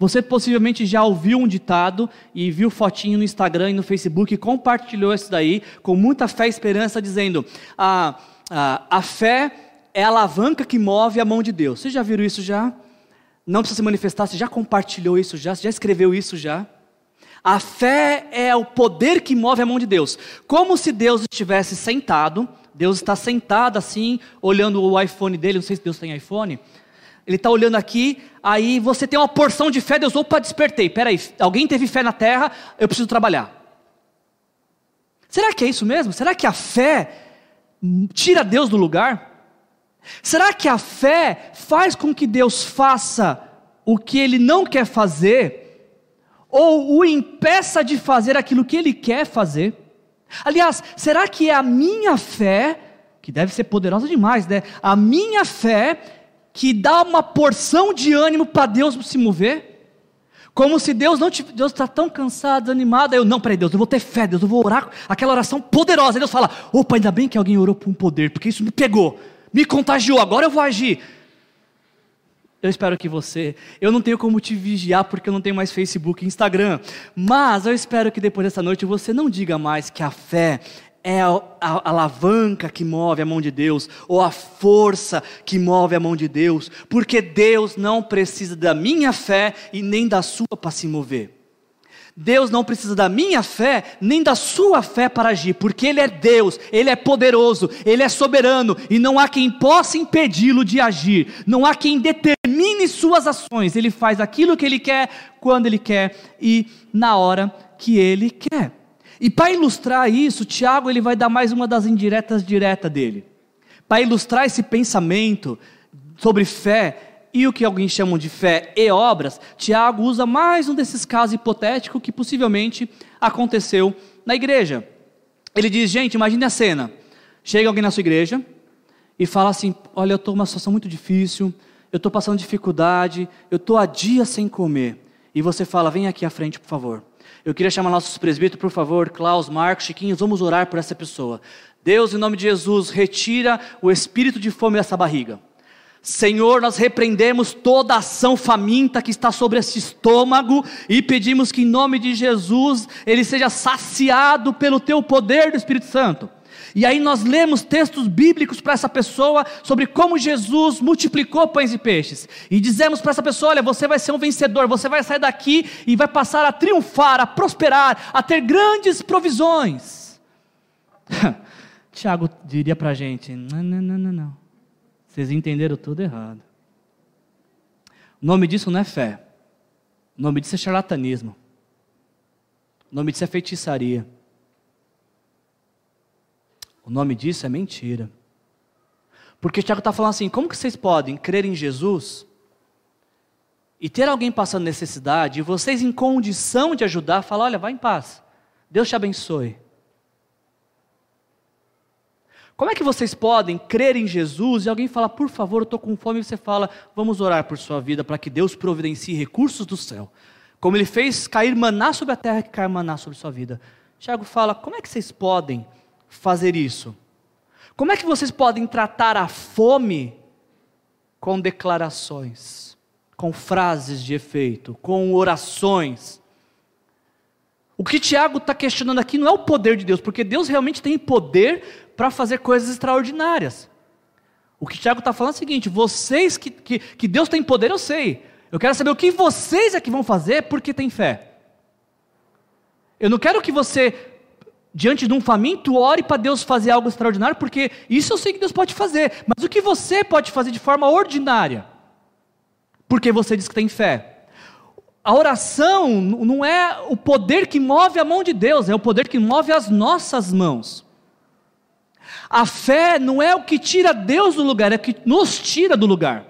Você possivelmente já ouviu um ditado e viu fotinho no Instagram e no Facebook e compartilhou isso daí com muita fé e esperança, dizendo: a, a, a fé é a alavanca que move a mão de Deus. Vocês já viram isso já? Não precisa se manifestar, você já compartilhou isso já? Você já escreveu isso já? A fé é o poder que move a mão de Deus. Como se Deus estivesse sentado, Deus está sentado assim, olhando o iPhone dele, não sei se Deus tem iPhone, Ele está olhando aqui, aí você tem uma porção de fé, Deus, opa, despertei. Peraí, alguém teve fé na terra, eu preciso trabalhar. Será que é isso mesmo? Será que a fé tira Deus do lugar? Será que a fé faz com que Deus faça o que ele não quer fazer, ou o impeça de fazer aquilo que ele quer fazer? Aliás, será que é a minha fé, que deve ser poderosa demais, né? A minha fé que dá uma porção de ânimo para Deus se mover? Como se Deus não te, Deus está tão cansado, desanimado. Eu, não, peraí, Deus, eu vou ter fé, Deus, eu vou orar aquela oração poderosa. Aí Deus fala: opa, ainda bem que alguém orou por um poder, porque isso me pegou me contagiou, agora eu vou agir. Eu espero que você. Eu não tenho como te vigiar porque eu não tenho mais Facebook e Instagram. Mas eu espero que depois dessa noite você não diga mais que a fé é a, alavanca que move a mão de Deus, ou a força que move a mão de Deus, porque Deus não precisa da minha fé e nem da sua para se mover. Deus não precisa da minha fé, nem da sua fé para agir, porque Ele é Deus, Ele é poderoso, Ele é soberano, e não há quem possa impedi-lo de agir, não há quem determine suas ações, Ele faz aquilo que Ele quer, quando Ele quer e na hora que Ele quer. E para ilustrar isso, Tiago ele vai dar mais uma das indiretas direta dele. Para ilustrar esse pensamento sobre fé, e o que alguns chamam de fé e obras, Tiago usa mais um desses casos hipotéticos que possivelmente aconteceu na igreja. Ele diz: gente, imagine a cena. Chega alguém na sua igreja e fala assim: olha, eu estou numa situação muito difícil, eu estou passando dificuldade, eu estou há dias sem comer. E você fala: vem aqui à frente, por favor. Eu queria chamar nossos presbíteros, por favor, Klaus, Marcos, Chiquinhos, vamos orar por essa pessoa. Deus, em nome de Jesus, retira o espírito de fome dessa barriga. Senhor, nós repreendemos toda ação faminta que está sobre esse estômago e pedimos que, em nome de Jesus, ele seja saciado pelo teu poder do Espírito Santo. E aí nós lemos textos bíblicos para essa pessoa sobre como Jesus multiplicou pães e peixes. E dizemos para essa pessoa: olha, você vai ser um vencedor, você vai sair daqui e vai passar a triunfar, a prosperar, a ter grandes provisões. Tiago diria para a gente: não, não, não, não, não. Vocês entenderam tudo errado. O nome disso não é fé. O nome disso é charlatanismo. O nome disso é feitiçaria. O nome disso é mentira. Porque Tiago está falando assim: como que vocês podem crer em Jesus e ter alguém passando necessidade e vocês em condição de ajudar, falar: olha, vai em paz, Deus te abençoe. Como é que vocês podem crer em Jesus e alguém fala, por favor, eu estou com fome, e você fala, vamos orar por sua vida para que Deus providencie recursos do céu. Como ele fez cair maná sobre a terra, que cai maná sobre sua vida. Tiago fala, como é que vocês podem fazer isso? Como é que vocês podem tratar a fome com declarações, com frases de efeito, com orações? O que Tiago está questionando aqui não é o poder de Deus, porque Deus realmente tem poder para fazer coisas extraordinárias. O que Tiago está falando é o seguinte: vocês que, que, que Deus tem poder, eu sei. Eu quero saber o que vocês é que vão fazer porque tem fé. Eu não quero que você, diante de um faminto, ore para Deus fazer algo extraordinário, porque isso eu sei que Deus pode fazer. Mas o que você pode fazer de forma ordinária? Porque você diz que tem fé. A oração não é o poder que move a mão de Deus, é o poder que move as nossas mãos. A fé não é o que tira Deus do lugar, é o que nos tira do lugar.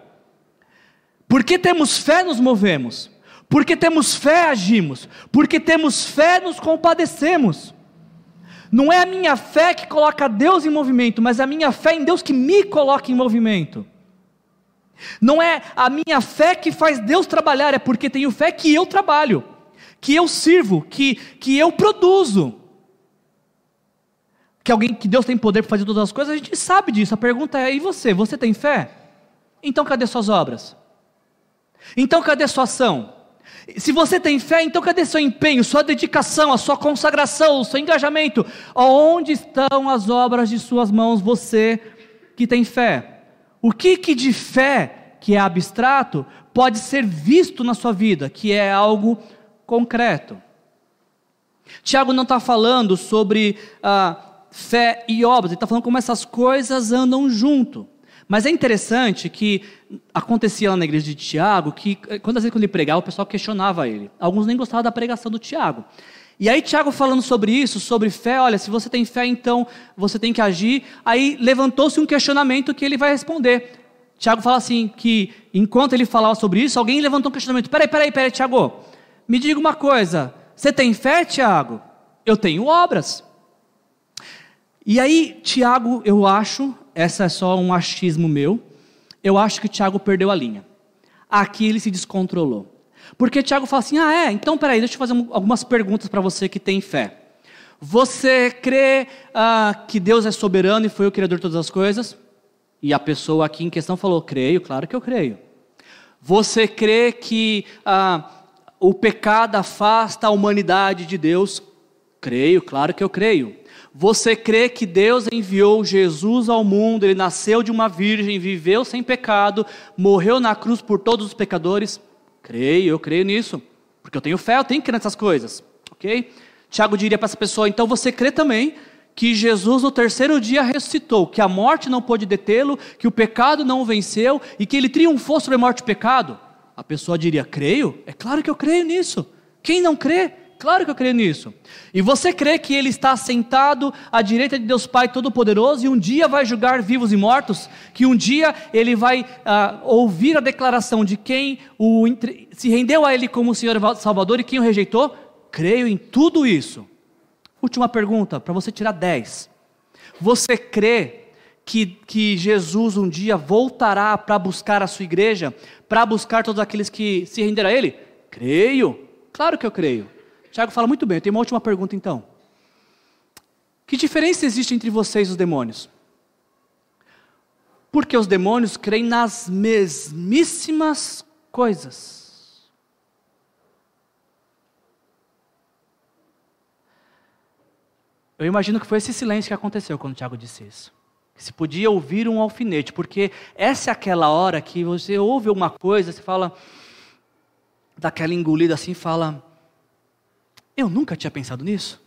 Porque temos fé, nos movemos. Porque temos fé, agimos. Porque temos fé, nos compadecemos. Não é a minha fé que coloca Deus em movimento, mas a minha fé em Deus que me coloca em movimento. Não é a minha fé que faz Deus trabalhar, é porque tenho fé que eu trabalho, que eu sirvo, que, que eu produzo que alguém que Deus tem poder para fazer todas as coisas, a gente sabe disso. A pergunta é: e você? Você tem fé? Então cadê suas obras? Então cadê sua ação? Se você tem fé, então cadê seu empenho, sua dedicação, a sua consagração, o seu engajamento? Onde estão as obras de suas mãos, você que tem fé? O que, que de fé, que é abstrato, pode ser visto na sua vida, que é algo concreto? Tiago não está falando sobre ah, fé e obras. Ele está falando como essas coisas andam junto. Mas é interessante que acontecia lá na igreja de Tiago que, quando às vezes quando ele pregava, o pessoal questionava ele. Alguns nem gostavam da pregação do Tiago. E aí, Tiago falando sobre isso, sobre fé, olha, se você tem fé, então você tem que agir. Aí levantou-se um questionamento que ele vai responder. Tiago fala assim: que enquanto ele falava sobre isso, alguém levantou um questionamento. Peraí, peraí, peraí, Tiago, me diga uma coisa. Você tem fé, Tiago? Eu tenho obras. E aí, Tiago, eu acho, essa é só um achismo meu, eu acho que Tiago perdeu a linha. Aqui ele se descontrolou. Porque Tiago fala assim: ah, é, então peraí, deixa eu fazer algumas perguntas para você que tem fé. Você crê ah, que Deus é soberano e foi o Criador de todas as coisas? E a pessoa aqui em questão falou: creio, claro que eu creio. Você crê que ah, o pecado afasta a humanidade de Deus? Creio, claro que eu creio. Você crê que Deus enviou Jesus ao mundo, ele nasceu de uma virgem, viveu sem pecado, morreu na cruz por todos os pecadores? Creio, eu creio nisso, porque eu tenho fé, eu tenho que crer nessas coisas, ok? Tiago diria para essa pessoa: então você crê também que Jesus no terceiro dia ressuscitou, que a morte não pôde detê-lo, que o pecado não o venceu e que ele triunfou sobre a morte e o pecado? A pessoa diria: creio? É claro que eu creio nisso. Quem não crê? Claro que eu creio nisso. E você crê que ele está sentado à direita de Deus Pai Todo-Poderoso e um dia vai julgar vivos e mortos? Que um dia ele vai ah, ouvir a declaração de quem o, se rendeu a ele como Senhor Salvador e quem o rejeitou? Creio em tudo isso. Última pergunta, para você tirar 10. Você crê que, que Jesus um dia voltará para buscar a sua igreja, para buscar todos aqueles que se renderam a Ele? Creio, claro que eu creio. Tiago fala muito bem, eu tenho uma última pergunta então. Que diferença existe entre vocês e os demônios? Porque os demônios creem nas mesmíssimas coisas. Eu imagino que foi esse silêncio que aconteceu quando o Tiago disse isso. Que se podia ouvir um alfinete, porque essa é aquela hora que você ouve uma coisa, você fala, daquela engolida assim, fala, eu nunca tinha pensado nisso.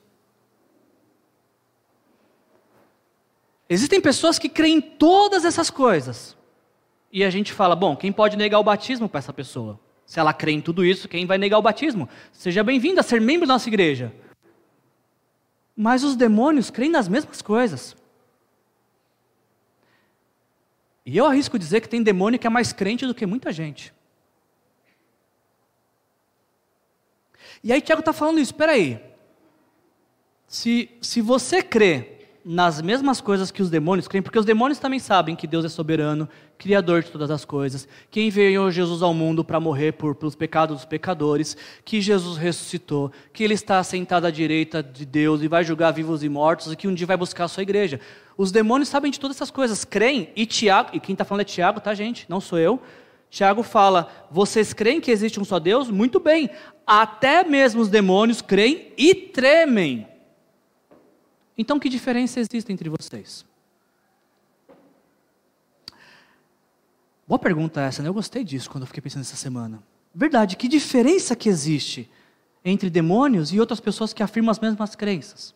Existem pessoas que creem em todas essas coisas. E a gente fala, bom, quem pode negar o batismo para essa pessoa? Se ela crê em tudo isso, quem vai negar o batismo? Seja bem-vindo a ser membro da nossa igreja. Mas os demônios creem nas mesmas coisas. E eu arrisco dizer que tem demônio que é mais crente do que muita gente. E aí Tiago está falando isso, espera aí. Se, se você crê nas mesmas coisas que os demônios creem, porque os demônios também sabem que Deus é soberano, criador de todas as coisas, que enviou Jesus ao mundo para morrer por, pelos pecados dos pecadores, que Jesus ressuscitou, que Ele está sentado à direita de Deus e vai julgar vivos e mortos, e que um dia vai buscar a sua igreja. Os demônios sabem de todas essas coisas, creem, e Tiago, e quem está falando é Tiago, tá gente? Não sou eu. Tiago fala: vocês creem que existe um só Deus? Muito bem. Até mesmo os demônios creem e tremem. Então, que diferença existe entre vocês? Boa pergunta essa, né? Eu gostei disso quando eu fiquei pensando essa semana. Verdade, que diferença que existe entre demônios e outras pessoas que afirmam as mesmas crenças?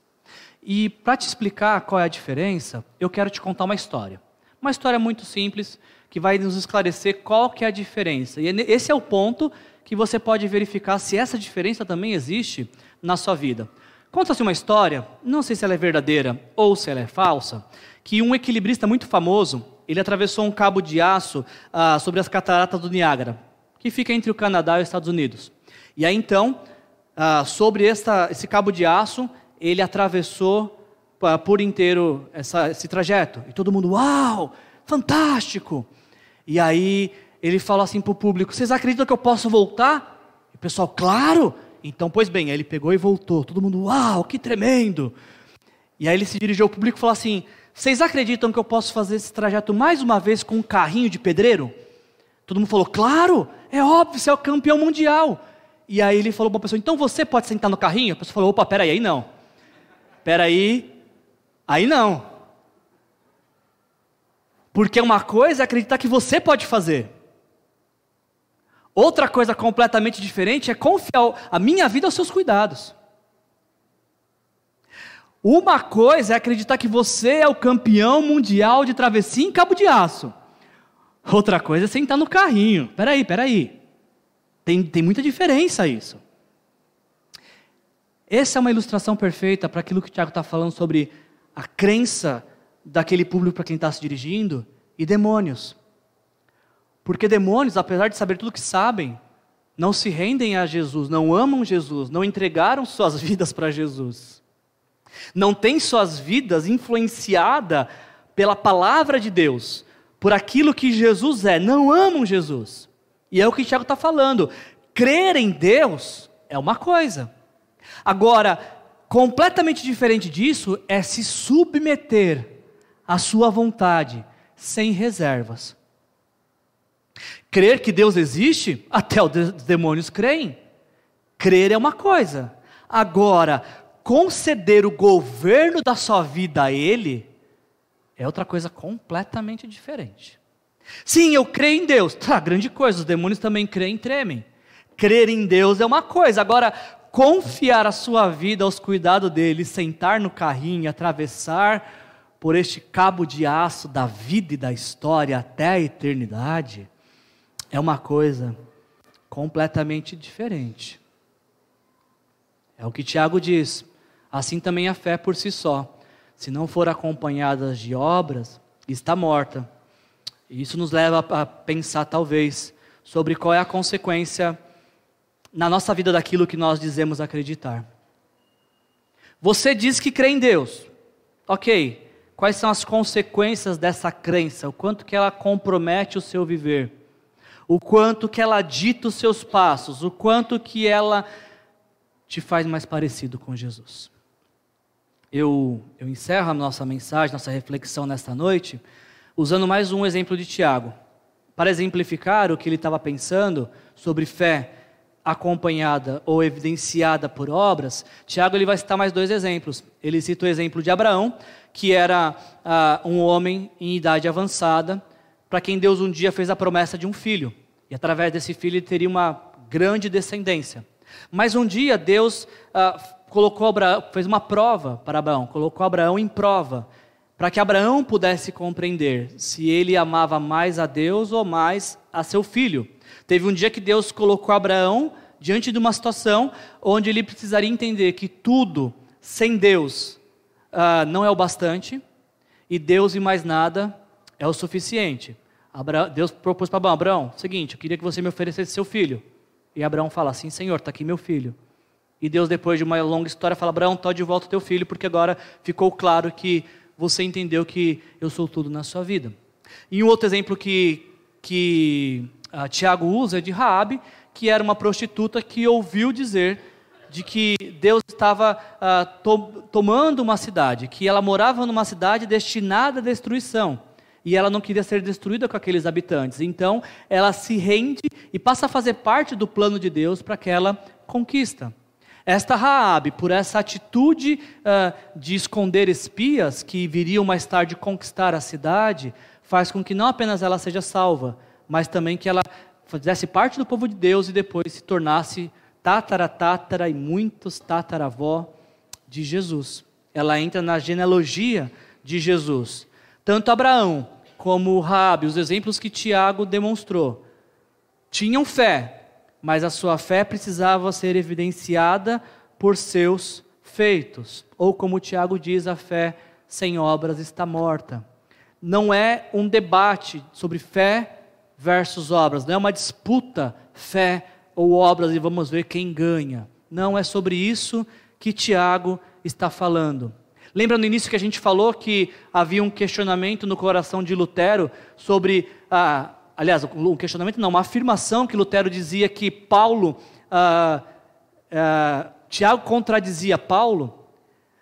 E para te explicar qual é a diferença, eu quero te contar uma história. Uma história muito simples que vai nos esclarecer qual que é a diferença. E é esse é o ponto que você pode verificar se essa diferença também existe na sua vida. Conta-se uma história, não sei se ela é verdadeira ou se ela é falsa, que um equilibrista muito famoso, ele atravessou um cabo de aço ah, sobre as cataratas do Niágara, que fica entre o Canadá e os Estados Unidos. E aí então, ah, sobre esta, esse cabo de aço, ele atravessou ah, por inteiro essa, esse trajeto. E todo mundo, uau, fantástico! E aí ele fala assim para o público: Vocês acreditam que eu posso voltar? E o pessoal, claro! Então, pois bem, aí ele pegou e voltou. Todo mundo, uau, que tremendo! E aí ele se dirigiu ao público e falou assim: Vocês acreditam que eu posso fazer esse trajeto mais uma vez com um carrinho de pedreiro? Todo mundo falou: Claro, é óbvio, você é o campeão mundial. E aí ele falou para a pessoa: Então você pode sentar no carrinho? A pessoa falou: Opa, peraí, aí não. Peraí, aí não. Porque uma coisa é acreditar que você pode fazer. Outra coisa completamente diferente é confiar a minha vida aos seus cuidados. Uma coisa é acreditar que você é o campeão mundial de travessia em cabo de aço. Outra coisa é sentar no carrinho. Peraí, peraí. Tem, tem muita diferença isso. Essa é uma ilustração perfeita para aquilo que o Tiago está falando sobre a crença daquele público para quem está se dirigindo e demônios. Porque demônios, apesar de saber tudo que sabem, não se rendem a Jesus, não amam Jesus, não entregaram suas vidas para Jesus. Não têm suas vidas influenciadas pela palavra de Deus, por aquilo que Jesus é, não amam Jesus. E é o que Tiago está falando. Crer em Deus é uma coisa. Agora, completamente diferente disso é se submeter à sua vontade, sem reservas. Crer que Deus existe, até os demônios creem. Crer é uma coisa. Agora, conceder o governo da sua vida a Ele é outra coisa completamente diferente. Sim, eu creio em Deus. Tá, grande coisa, os demônios também creem e tremem. Crer em Deus é uma coisa. Agora, confiar a sua vida aos cuidados dele, sentar no carrinho atravessar por este cabo de aço da vida e da história até a eternidade, é uma coisa completamente diferente. É o que Tiago diz. Assim também a fé por si só, se não for acompanhada de obras, está morta. E isso nos leva a pensar, talvez, sobre qual é a consequência na nossa vida daquilo que nós dizemos acreditar. Você diz que crê em Deus. Ok. Quais são as consequências dessa crença? O quanto que ela compromete o seu viver? O quanto que ela dita os seus passos? O quanto que ela te faz mais parecido com Jesus? Eu, eu encerro a nossa mensagem, nossa reflexão nesta noite, usando mais um exemplo de Tiago, para exemplificar o que ele estava pensando sobre fé acompanhada ou evidenciada por obras. Tiago ele vai citar mais dois exemplos. Ele cita o exemplo de Abraão, que era uh, um homem em idade avançada, para quem Deus um dia fez a promessa de um filho, e através desse filho ele teria uma grande descendência. Mas um dia Deus uh, colocou Abraão, fez uma prova para Abraão, colocou Abraão em prova, para que Abraão pudesse compreender se ele amava mais a Deus ou mais a seu filho. Teve um dia que Deus colocou Abraão diante de uma situação onde ele precisaria entender que tudo sem Deus uh, não é o bastante e Deus e mais nada é o suficiente. Deus propôs para Abraão: Abraão, seguinte, eu queria que você me oferecesse seu filho. E Abraão fala assim: Senhor, está aqui meu filho. E Deus, depois de uma longa história, fala: Abraão, toma de volta teu filho, porque agora ficou claro que você entendeu que eu sou tudo na sua vida. E um outro exemplo que, que uh, Tiago usa é de Raabe, que era uma prostituta que ouviu dizer de que Deus estava uh, to tomando uma cidade, que ela morava numa cidade destinada à destruição. E ela não queria ser destruída com aqueles habitantes. Então, ela se rende e passa a fazer parte do plano de Deus para aquela conquista. Esta Raabe, por essa atitude uh, de esconder espias que viriam mais tarde conquistar a cidade, faz com que não apenas ela seja salva, mas também que ela fizesse parte do povo de Deus e depois se tornasse tatara, tatara e muitos tataravó de Jesus. Ela entra na genealogia de Jesus. Tanto Abraão como Raabe, os exemplos que Tiago demonstrou, tinham fé, mas a sua fé precisava ser evidenciada por seus feitos. Ou como Tiago diz, a fé sem obras está morta. Não é um debate sobre fé versus obras, não é uma disputa fé ou obras e vamos ver quem ganha. Não é sobre isso que Tiago está falando. Lembra no início que a gente falou que havia um questionamento no coração de Lutero sobre a aliás, um questionamento não, uma afirmação que Lutero dizia que Paulo, ah, ah, Tiago contradizia Paulo.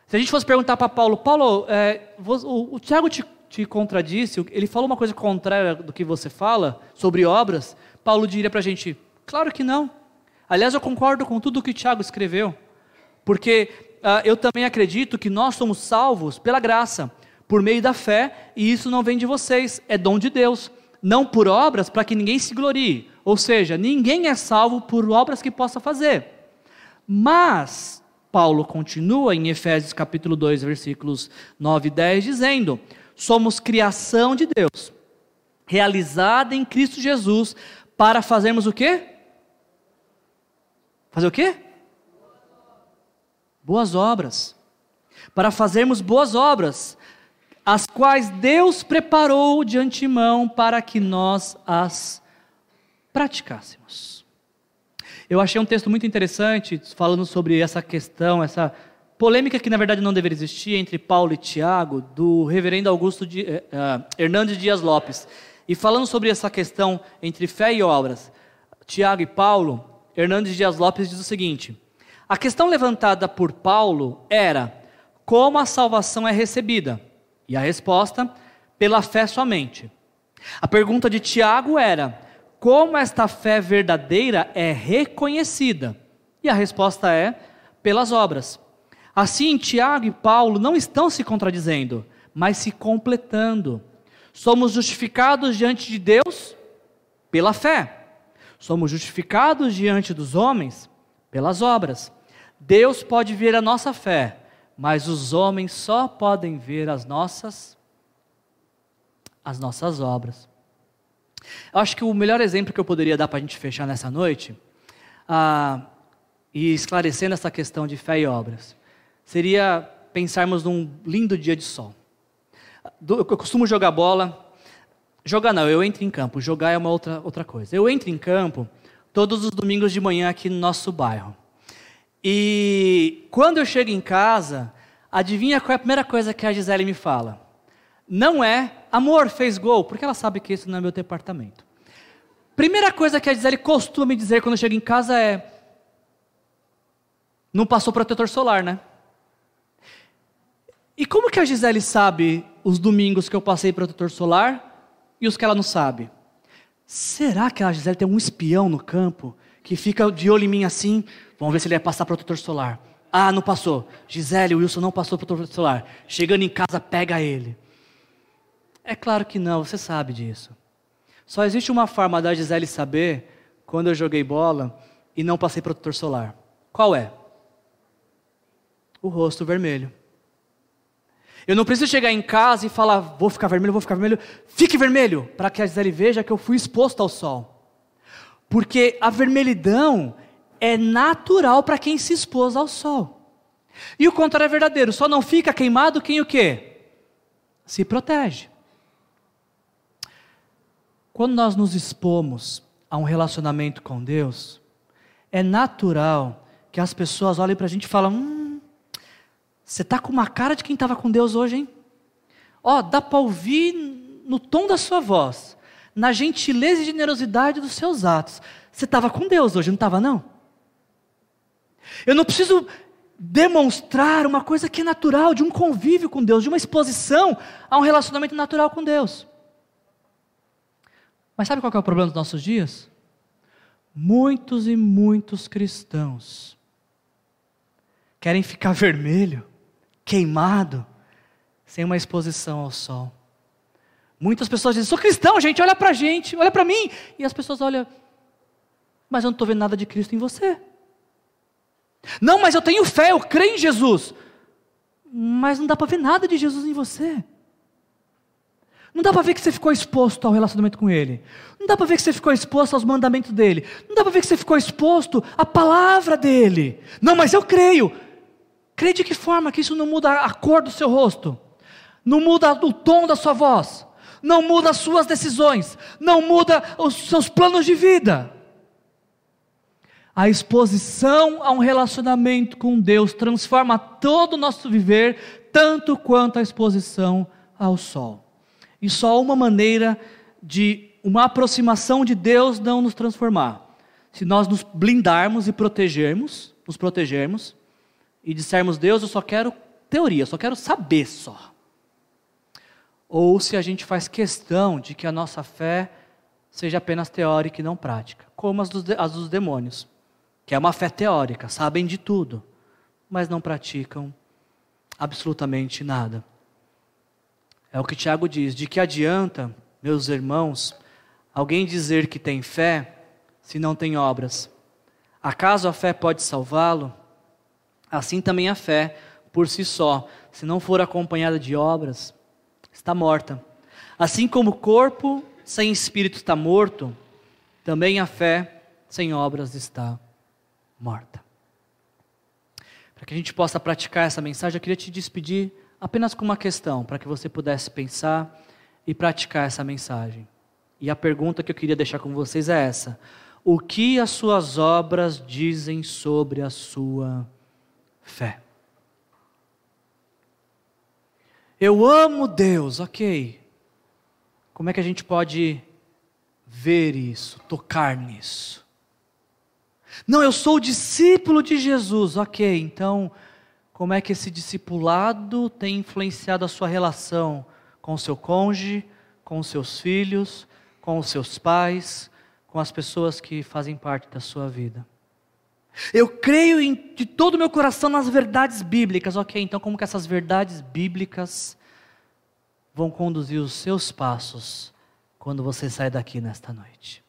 Se a gente fosse perguntar para Paulo, Paulo, é, o, o Tiago te, te contradisse, ele falou uma coisa contrária do que você fala sobre obras, Paulo diria para a gente, claro que não. Aliás, eu concordo com tudo o que Tiago escreveu, porque uh, eu também acredito que nós somos salvos pela graça, por meio da fé, e isso não vem de vocês, é dom de Deus não por obras para que ninguém se glorie. Ou seja, ninguém é salvo por obras que possa fazer. Mas Paulo continua em Efésios capítulo 2, versículos 9 e 10 dizendo: "Somos criação de Deus. realizada em Cristo Jesus, para fazermos o quê? Fazer o quê? Boas obras. Para fazermos boas obras, as quais Deus preparou de antemão para que nós as praticássemos. Eu achei um texto muito interessante falando sobre essa questão, essa polêmica que na verdade não deveria existir entre Paulo e Tiago, do reverendo Augusto de, uh, Hernandes Dias Lopes. E falando sobre essa questão entre fé e obras, Tiago e Paulo, Hernandes Dias Lopes diz o seguinte: a questão levantada por Paulo era como a salvação é recebida, e a resposta, pela fé somente. A pergunta de Tiago era como esta fé verdadeira é reconhecida, e a resposta é pelas obras. Assim, Tiago e Paulo não estão se contradizendo, mas se completando. Somos justificados diante de Deus pela fé. Somos justificados diante dos homens pelas obras. Deus pode ver a nossa fé, mas os homens só podem ver as nossas as nossas obras. Eu acho que o melhor exemplo que eu poderia dar para a gente fechar nessa noite, ah, e esclarecendo essa questão de fé e obras, seria pensarmos num lindo dia de sol. Eu costumo jogar bola. Jogar não, eu entro em campo. Jogar é uma outra, outra coisa. Eu entro em campo todos os domingos de manhã aqui no nosso bairro. E quando eu chego em casa, adivinha qual é a primeira coisa que a Gisele me fala? Não é, amor, fez gol, porque ela sabe que isso não é meu departamento. Primeira coisa que a Gisele costuma me dizer quando eu chego em casa é: não passou protetor solar, né? E como que a Gisele sabe os domingos que eu passei protetor solar e os que ela não sabe? Será que a Gisele tem um espião no campo que fica de olho em mim assim? Vamos ver se ele vai passar protetor solar. Ah, não passou. Gisele, o Wilson não passou protetor solar. Chegando em casa, pega ele. É claro que não, você sabe disso. Só existe uma forma da Gisele saber quando eu joguei bola e não passei protetor solar. Qual é? O rosto vermelho. Eu não preciso chegar em casa e falar, vou ficar vermelho, vou ficar vermelho. Fique vermelho, para que a Gisele veja que eu fui exposto ao sol. Porque a vermelhidão é natural para quem se expôs ao sol. E o contrário é verdadeiro, só não fica queimado quem o quê? Se protege. Quando nós nos expomos a um relacionamento com Deus, é natural que as pessoas olhem para a gente e falem: hum, você está com uma cara de quem estava com Deus hoje, hein? Ó, oh, dá para ouvir no tom da sua voz, na gentileza e generosidade dos seus atos. Você estava com Deus hoje, não estava, não? Eu não preciso demonstrar uma coisa que é natural, de um convívio com Deus, de uma exposição a um relacionamento natural com Deus. Mas sabe qual é o problema dos nossos dias? Muitos e muitos cristãos querem ficar vermelho queimado, sem uma exposição ao sol. Muitas pessoas dizem: sou cristão, gente, olha para a gente, olha para mim. E as pessoas olham, mas eu não estou vendo nada de Cristo em você. Não, mas eu tenho fé, eu creio em Jesus. Mas não dá para ver nada de Jesus em você. Não dá para ver que você ficou exposto ao relacionamento com Ele. Não dá para ver que você ficou exposto aos mandamentos dele. Não dá para ver que você ficou exposto à palavra dele. Não, mas eu creio. Crê de que forma que isso não muda a cor do seu rosto, não muda o tom da sua voz, não muda as suas decisões, não muda os seus planos de vida. A exposição a um relacionamento com Deus transforma todo o nosso viver, tanto quanto a exposição ao sol. E só uma maneira de uma aproximação de Deus não nos transformar. Se nós nos blindarmos e protegermos, nos protegermos, e dissermos, Deus, eu só quero teoria, só quero saber só. Ou se a gente faz questão de que a nossa fé seja apenas teórica e não prática, como as dos, as dos demônios, que é uma fé teórica, sabem de tudo, mas não praticam absolutamente nada. É o que Tiago diz: de que adianta, meus irmãos, alguém dizer que tem fé se não tem obras? Acaso a fé pode salvá-lo? Assim também a fé, por si só, se não for acompanhada de obras, está morta. Assim como o corpo sem espírito está morto, também a fé sem obras está morta. Para que a gente possa praticar essa mensagem, eu queria te despedir apenas com uma questão, para que você pudesse pensar e praticar essa mensagem. E a pergunta que eu queria deixar com vocês é essa: O que as suas obras dizem sobre a sua fé? Eu amo Deus, ok. Como é que a gente pode ver isso, tocar nisso? Não, eu sou discípulo de Jesus, ok. Então, como é que esse discipulado tem influenciado a sua relação com o seu cônjuge, com os seus filhos, com os seus pais, com as pessoas que fazem parte da sua vida? Eu creio em, de todo o meu coração nas verdades bíblicas. Ok, então como que essas verdades bíblicas vão conduzir os seus passos quando você sai daqui nesta noite?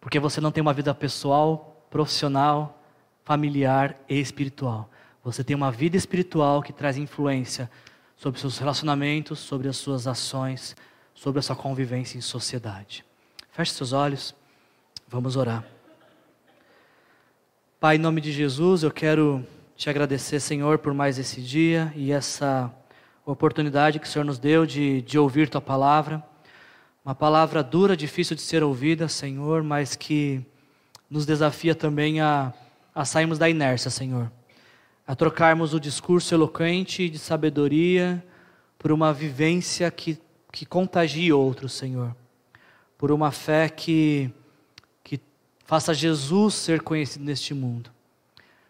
Porque você não tem uma vida pessoal, profissional, familiar e espiritual. Você tem uma vida espiritual que traz influência sobre seus relacionamentos, sobre as suas ações, sobre a sua convivência em sociedade. Feche seus olhos. Vamos orar. Pai, em nome de Jesus, eu quero te agradecer, Senhor, por mais esse dia e essa oportunidade que o Senhor nos deu de, de ouvir tua palavra. Uma palavra dura, difícil de ser ouvida, Senhor, mas que nos desafia também a, a sairmos da inércia, Senhor. A trocarmos o discurso eloquente de sabedoria por uma vivência que, que contagie outros, Senhor. Por uma fé que Faça Jesus ser conhecido neste mundo.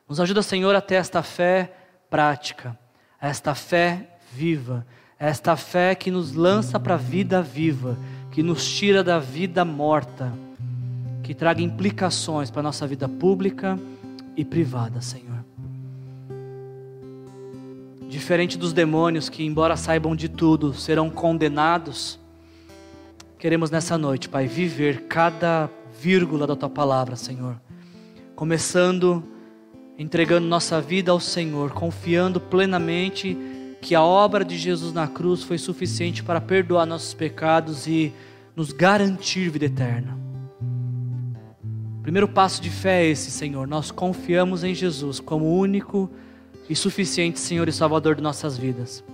Nos ajuda, Senhor, até esta fé prática, esta fé viva, esta fé que nos lança para a vida viva, que nos tira da vida morta, que traga implicações para a nossa vida pública e privada, Senhor. Diferente dos demônios que, embora saibam de tudo, serão condenados, queremos nessa noite, Pai, viver cada vírgula da tua palavra, Senhor. Começando entregando nossa vida ao Senhor, confiando plenamente que a obra de Jesus na cruz foi suficiente para perdoar nossos pecados e nos garantir vida eterna. Primeiro passo de fé é esse, Senhor. Nós confiamos em Jesus como único e suficiente Senhor e Salvador de nossas vidas.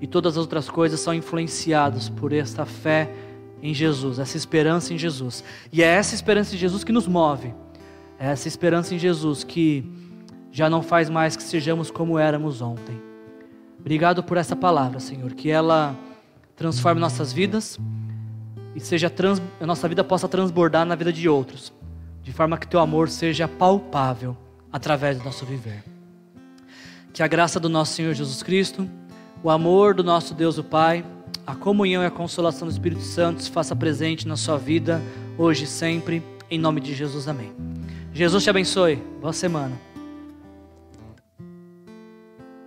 E todas as outras coisas são influenciadas por esta fé em Jesus, essa esperança em Jesus. E é essa esperança em Jesus que nos move. É essa esperança em Jesus que já não faz mais que sejamos como éramos ontem. Obrigado por essa palavra, Senhor, que ela transforme nossas vidas e seja trans, a nossa vida possa transbordar na vida de outros, de forma que teu amor seja palpável através do nosso viver. Que a graça do nosso Senhor Jesus Cristo, o amor do nosso Deus o Pai, a comunhão e a consolação do Espírito Santo se faça presente na sua vida, hoje e sempre, em nome de Jesus, amém. Jesus te abençoe, boa semana.